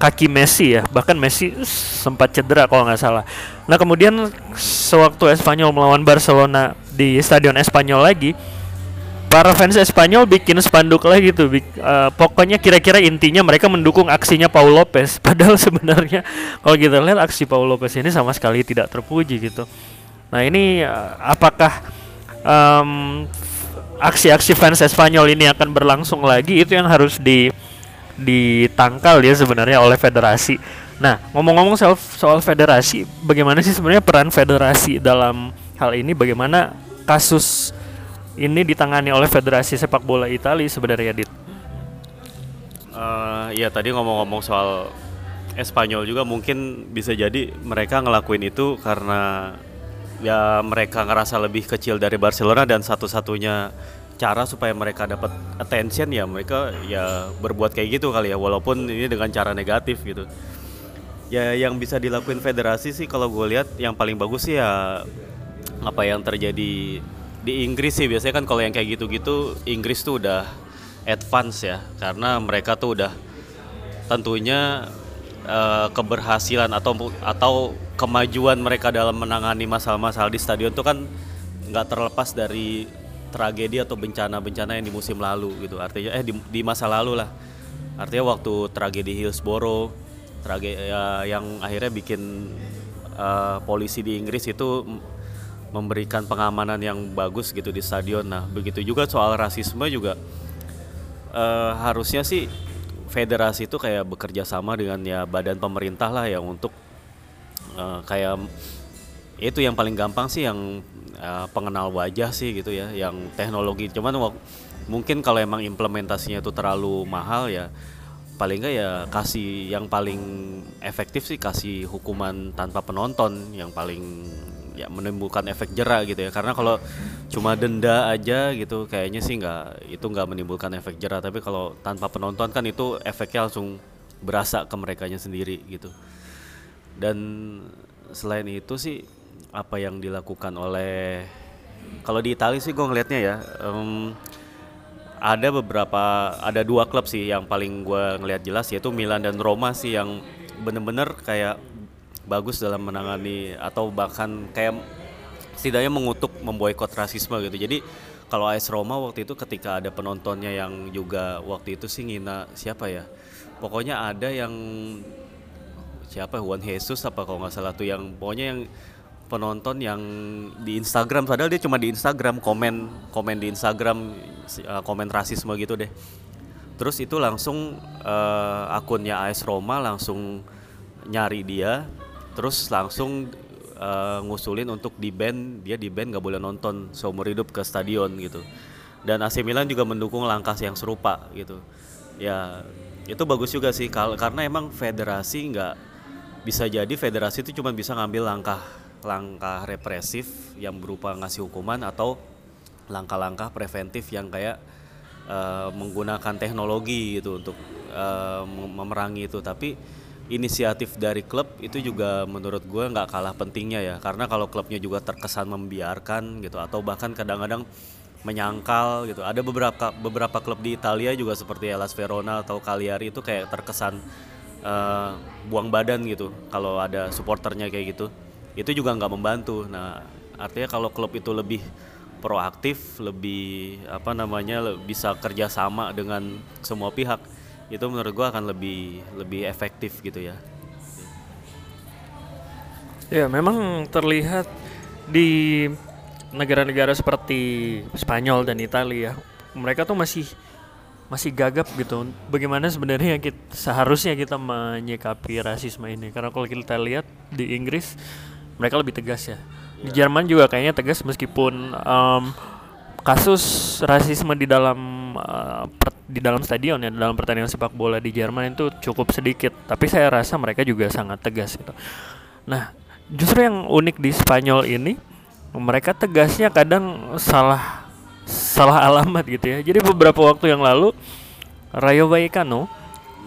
Speaker 2: kaki Messi ya bahkan Messi sempat cedera kalau nggak salah nah kemudian sewaktu Espanyol melawan Barcelona di Stadion Espanyol lagi para fans Espanyol bikin spanduk lagi tuh bik, uh, pokoknya kira-kira intinya mereka mendukung aksinya Paul Lopez. Padahal sebenarnya kalau kita lihat aksi Paul Lopez ini sama sekali tidak terpuji gitu. Nah ini uh, apakah um, aksi-aksi fans Espanyol ini akan berlangsung lagi? Itu yang harus di ditangkal ya sebenarnya oleh federasi. Nah ngomong-ngomong soal soal federasi bagaimana sih sebenarnya peran federasi dalam hal ini? Bagaimana kasus ini ditangani oleh Federasi Sepak Bola Italia sebenarnya Dit.
Speaker 3: Uh, ya tadi ngomong-ngomong soal Espanyol juga mungkin bisa jadi mereka ngelakuin itu karena ya mereka ngerasa lebih kecil dari Barcelona dan satu-satunya cara supaya mereka dapat attention ya mereka ya berbuat kayak gitu kali ya walaupun ini dengan cara negatif gitu ya yang bisa dilakuin federasi sih kalau gue lihat yang paling bagus sih ya apa yang terjadi di Inggris sih biasanya kan kalau yang kayak gitu-gitu Inggris tuh udah advance ya karena mereka tuh udah tentunya uh, keberhasilan atau atau kemajuan mereka dalam menangani masalah-masalah di stadion tuh kan nggak terlepas dari tragedi atau bencana-bencana yang di musim lalu gitu. Artinya eh di, di masa lalu lah. Artinya waktu tragedi Hillsborough tragedi ya, yang akhirnya bikin uh, polisi di Inggris itu memberikan pengamanan yang bagus gitu di stadion. Nah, begitu juga soal rasisme juga uh, harusnya sih federasi itu kayak bekerja sama dengan ya badan pemerintah lah yang untuk uh, kayak itu yang paling gampang sih yang uh, pengenal wajah sih gitu ya, yang teknologi. Cuman mungkin kalau emang implementasinya itu terlalu mahal ya paling enggak ya kasih yang paling efektif sih kasih hukuman tanpa penonton yang paling ya menimbulkan efek jerah gitu ya. Karena kalau cuma denda aja gitu kayaknya sih nggak itu nggak menimbulkan efek jerah. Tapi kalau tanpa penonton kan itu efeknya langsung berasa ke mereka sendiri gitu. Dan selain itu sih apa yang dilakukan oleh kalau di Italia sih gue ngelihatnya ya um, ada beberapa ada dua klub sih yang paling gue ngelihat jelas yaitu Milan dan Roma sih yang bener-bener kayak bagus dalam menangani atau bahkan kayak setidaknya mengutuk memboikot rasisme gitu. Jadi kalau AS Roma waktu itu ketika ada penontonnya yang juga waktu itu sih ngina siapa ya? Pokoknya ada yang siapa Juan Jesus apa kalau nggak salah tuh yang pokoknya yang penonton yang di Instagram padahal dia cuma di Instagram komen komen di Instagram uh, komen rasisme gitu deh. Terus itu langsung uh, akunnya AS Roma langsung nyari dia terus langsung uh, ngusulin untuk di band dia di band nggak boleh nonton seumur hidup ke stadion gitu. Dan AC Milan juga mendukung langkah yang serupa gitu. Ya itu bagus juga sih karena emang federasi nggak bisa jadi federasi itu cuma bisa ngambil langkah langkah represif yang berupa ngasih hukuman atau langkah-langkah preventif yang kayak uh, menggunakan teknologi gitu untuk uh, memerangi itu. Tapi inisiatif dari klub itu juga menurut gue nggak kalah pentingnya ya. Karena kalau klubnya juga terkesan membiarkan gitu atau bahkan kadang-kadang menyangkal gitu. Ada beberapa beberapa klub di Italia juga seperti Hellas Verona atau Cagliari itu kayak terkesan uh, buang badan gitu kalau ada supporternya kayak gitu. Itu juga nggak membantu. Nah artinya kalau klub itu lebih proaktif lebih apa namanya bisa kerjasama dengan semua pihak itu menurut gue akan lebih lebih efektif gitu ya.
Speaker 2: Ya memang terlihat di negara-negara seperti Spanyol dan Italia mereka tuh masih masih gagap gitu. Bagaimana sebenarnya kita, seharusnya kita menyikapi rasisme ini? Karena kalau kita lihat di Inggris mereka lebih tegas ya. Di iya. Jerman juga kayaknya tegas meskipun um, kasus rasisme di dalam uh, di dalam stadion ya dalam pertandingan sepak bola di Jerman itu cukup sedikit. Tapi saya rasa mereka juga sangat tegas gitu. Nah justru yang unik di Spanyol ini mereka tegasnya kadang salah salah alamat gitu ya. Jadi beberapa waktu yang lalu Rayo Vallecano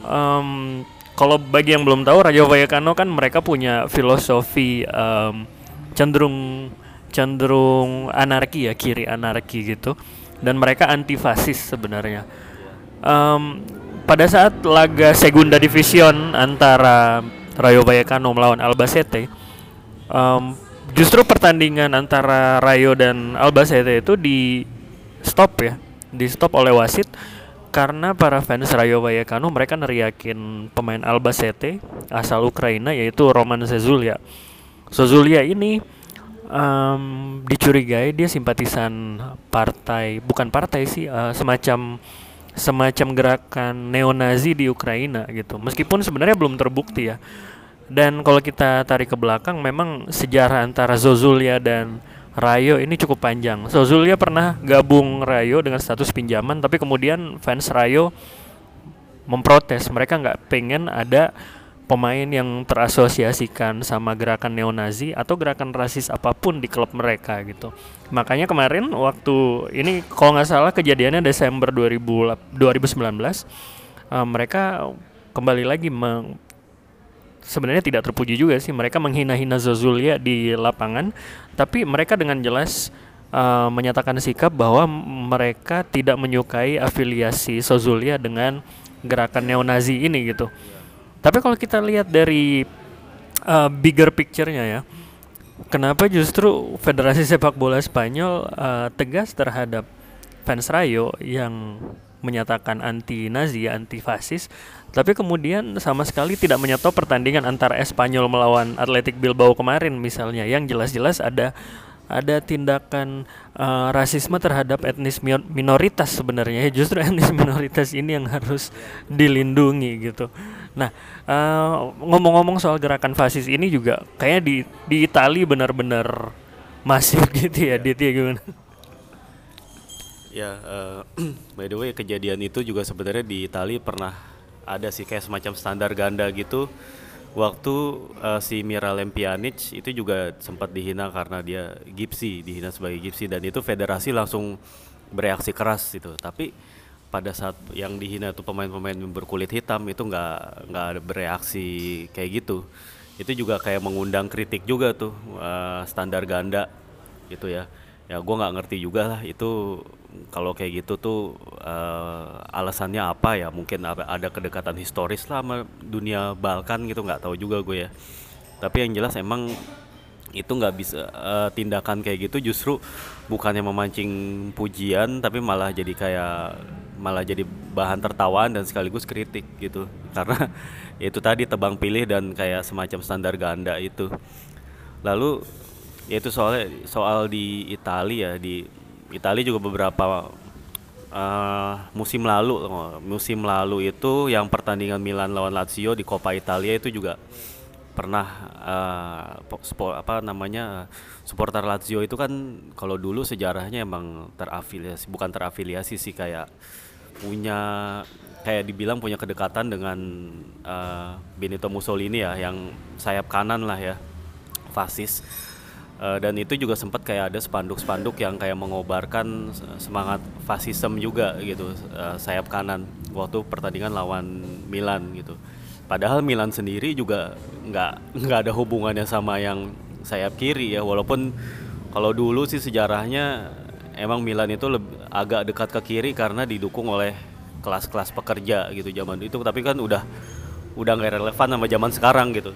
Speaker 2: um, kalau bagi yang belum tahu Rayo Vallecano kan mereka punya filosofi um, cenderung cenderung anarki ya kiri anarki gitu. Dan mereka anti fasis sebenarnya. Um, pada saat laga Segunda Division antara Rayo Vallecano melawan Albacete, um, justru pertandingan antara Rayo dan Albacete itu di stop ya, di stop oleh wasit. Karena para fans Rayo Vallecano mereka neriakin pemain Albacete asal Ukraina yaitu Roman Zezulia. Zezulia ini um, dicurigai dia simpatisan partai, bukan partai sih, uh, semacam semacam gerakan neonazi di Ukraina gitu. Meskipun sebenarnya belum terbukti ya. Dan kalau kita tarik ke belakang memang sejarah antara Zozulia dan Rayo ini cukup panjang. Zozulia pernah gabung Rayo dengan status pinjaman tapi kemudian fans Rayo memprotes. Mereka nggak pengen ada pemain yang terasosiasikan sama gerakan neonazi atau gerakan rasis apa pun di klub mereka gitu. Makanya kemarin waktu ini kalau nggak salah kejadiannya Desember 2000, 2019 uh, mereka kembali lagi meng, sebenarnya tidak terpuji juga sih mereka menghina-hina Zozulia di lapangan tapi mereka dengan jelas uh, menyatakan sikap bahwa mereka tidak menyukai afiliasi Zozulia dengan gerakan neonazi ini gitu. Tapi kalau kita lihat dari uh, bigger picture-nya ya, kenapa justru Federasi Sepak Bola Spanyol uh, tegas terhadap fans Rayo yang menyatakan anti Nazi, anti fasis, tapi kemudian sama sekali tidak menyetop pertandingan antara Espanyol melawan Athletic Bilbao kemarin misalnya yang jelas-jelas ada ada tindakan uh, rasisme terhadap etnis minoritas sebenarnya justru etnis minoritas ini yang harus dilindungi gitu. Nah eh, ngomong-ngomong soal gerakan fasis ini juga kayaknya di di Itali benar-benar masif gitu ya, Dit ya gimana?
Speaker 3: Ya, uh, by the way kejadian itu juga sebenarnya di Itali pernah ada sih kayak semacam standar ganda gitu waktu uh, si Miralem Pjanic itu juga sempat dihina karena dia gipsi, dihina sebagai gipsi dan itu federasi langsung bereaksi keras gitu. Tapi pada saat yang dihina itu pemain-pemain berkulit hitam itu nggak nggak ada bereaksi kayak gitu. Itu juga kayak mengundang kritik juga tuh uh, standar ganda gitu ya. Ya gue nggak ngerti juga lah itu kalau kayak gitu tuh uh, alasannya apa ya? Mungkin ada kedekatan historis lah sama dunia Balkan gitu nggak tahu juga gue ya. Tapi yang jelas emang itu nggak bisa uh, tindakan kayak gitu justru bukannya memancing pujian tapi malah jadi kayak malah jadi bahan tertawaan dan sekaligus kritik gitu. Karena itu tadi tebang pilih dan kayak semacam standar ganda itu. Lalu ya itu soalnya soal di Italia ya di Italia juga beberapa uh, musim lalu musim lalu itu yang pertandingan Milan lawan Lazio di Coppa Italia itu juga pernah uh, sport, apa namanya supporter Lazio itu kan kalau dulu sejarahnya emang terafiliasi bukan terafiliasi sih kayak punya kayak dibilang punya kedekatan dengan uh, Benito Mussolini ya yang sayap kanan lah ya fasis Uh, dan itu juga sempat kayak ada spanduk-spanduk yang kayak mengobarkan semangat fasisme juga gitu uh, sayap kanan waktu pertandingan lawan Milan gitu. Padahal Milan sendiri juga nggak nggak ada hubungannya sama yang sayap kiri ya walaupun kalau dulu sih sejarahnya emang Milan itu lebih, agak dekat ke kiri karena didukung oleh kelas-kelas pekerja gitu zaman itu tapi kan udah udah nggak relevan sama zaman sekarang gitu.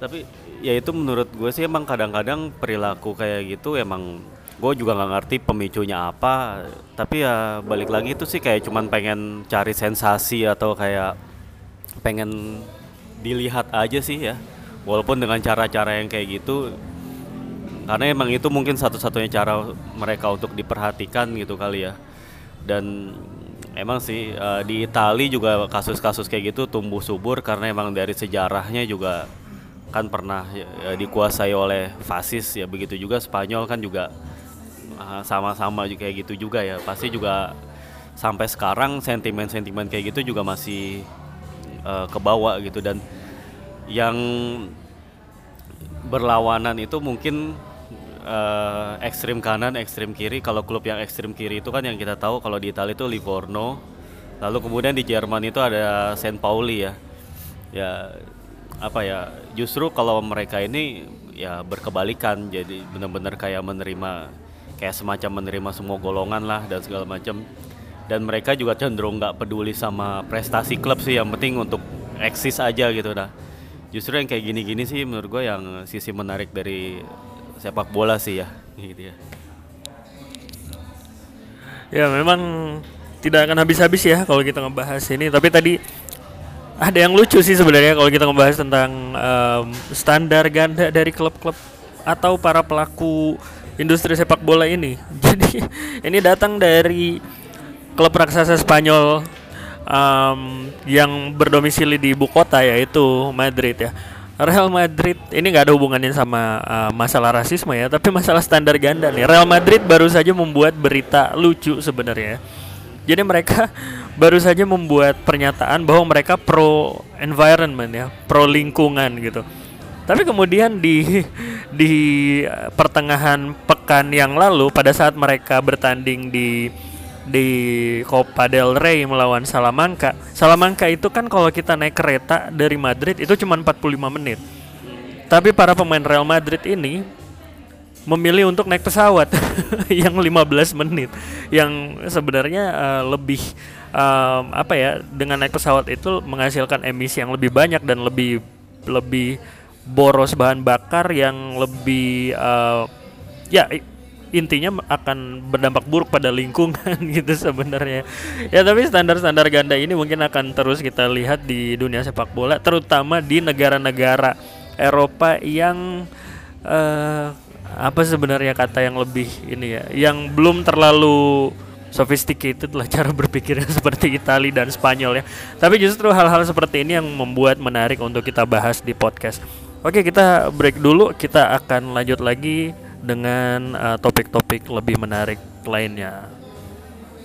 Speaker 3: Tapi ya itu menurut gue sih emang kadang-kadang perilaku kayak gitu emang gue juga nggak ngerti pemicunya apa. Tapi ya balik lagi itu sih kayak cuman pengen cari sensasi atau kayak pengen dilihat aja sih ya. Walaupun dengan cara-cara yang kayak gitu karena emang itu mungkin satu-satunya cara mereka untuk diperhatikan gitu kali ya. Dan emang sih uh, di Itali juga kasus-kasus kayak gitu tumbuh subur karena emang dari sejarahnya juga kan pernah ya, dikuasai oleh fasis ya begitu juga Spanyol kan juga sama-sama kayak gitu juga ya. Pasti juga sampai sekarang sentimen-sentimen kayak gitu juga masih uh, kebawa gitu. Dan yang berlawanan itu mungkin uh, ekstrim kanan ekstrim kiri. Kalau klub yang ekstrim kiri itu kan yang kita tahu kalau di Italia itu Livorno. Lalu kemudian di Jerman itu ada Saint Pauli ya. Ya apa ya justru kalau mereka ini ya berkebalikan. Jadi benar-benar kayak menerima kayak semacam menerima semua golongan lah dan segala macam. Dan mereka juga cenderung nggak peduli sama prestasi klub sih yang penting untuk eksis aja gitu. Dah justru yang kayak gini-gini sih menurut gue yang sisi menarik dari sepak bola sih ya gitu ya.
Speaker 2: Ya memang tidak akan habis-habis ya kalau kita ngebahas ini. Tapi tadi ada yang lucu sih sebenarnya kalau kita ngebahas tentang um, standar ganda dari klub-klub atau para pelaku industri sepak bola ini jadi ini datang dari klub raksasa Spanyol um, yang berdomisili di ibu kota yaitu Madrid ya. Real Madrid ini nggak ada hubungannya sama uh, masalah rasisme ya, tapi masalah standar ganda nih. Real Madrid baru saja membuat berita lucu sebenarnya. Jadi mereka baru saja membuat pernyataan bahwa mereka pro environment ya, pro lingkungan gitu. Tapi kemudian di di pertengahan pekan yang lalu pada saat mereka bertanding di di Copa del Rey melawan Salamanca. Salamanca itu kan kalau kita naik kereta dari Madrid itu cuma 45 menit. Tapi para pemain Real Madrid ini memilih untuk naik pesawat yang 15 menit yang sebenarnya uh, lebih um, apa ya dengan naik pesawat itu menghasilkan emisi yang lebih banyak dan lebih lebih boros bahan bakar yang lebih uh, ya intinya akan berdampak buruk pada lingkungan gitu sebenarnya. Ya tapi standar-standar ganda ini mungkin akan terus kita lihat di dunia sepak bola terutama di negara-negara Eropa yang uh, apa sebenarnya kata yang lebih ini ya, yang belum terlalu sophisticated lah cara berpikirnya seperti Italia dan Spanyol ya. Tapi justru hal-hal seperti ini yang membuat menarik untuk kita bahas di podcast. Oke, kita break dulu, kita akan lanjut lagi dengan uh, topik-topik uh, lebih menarik lainnya.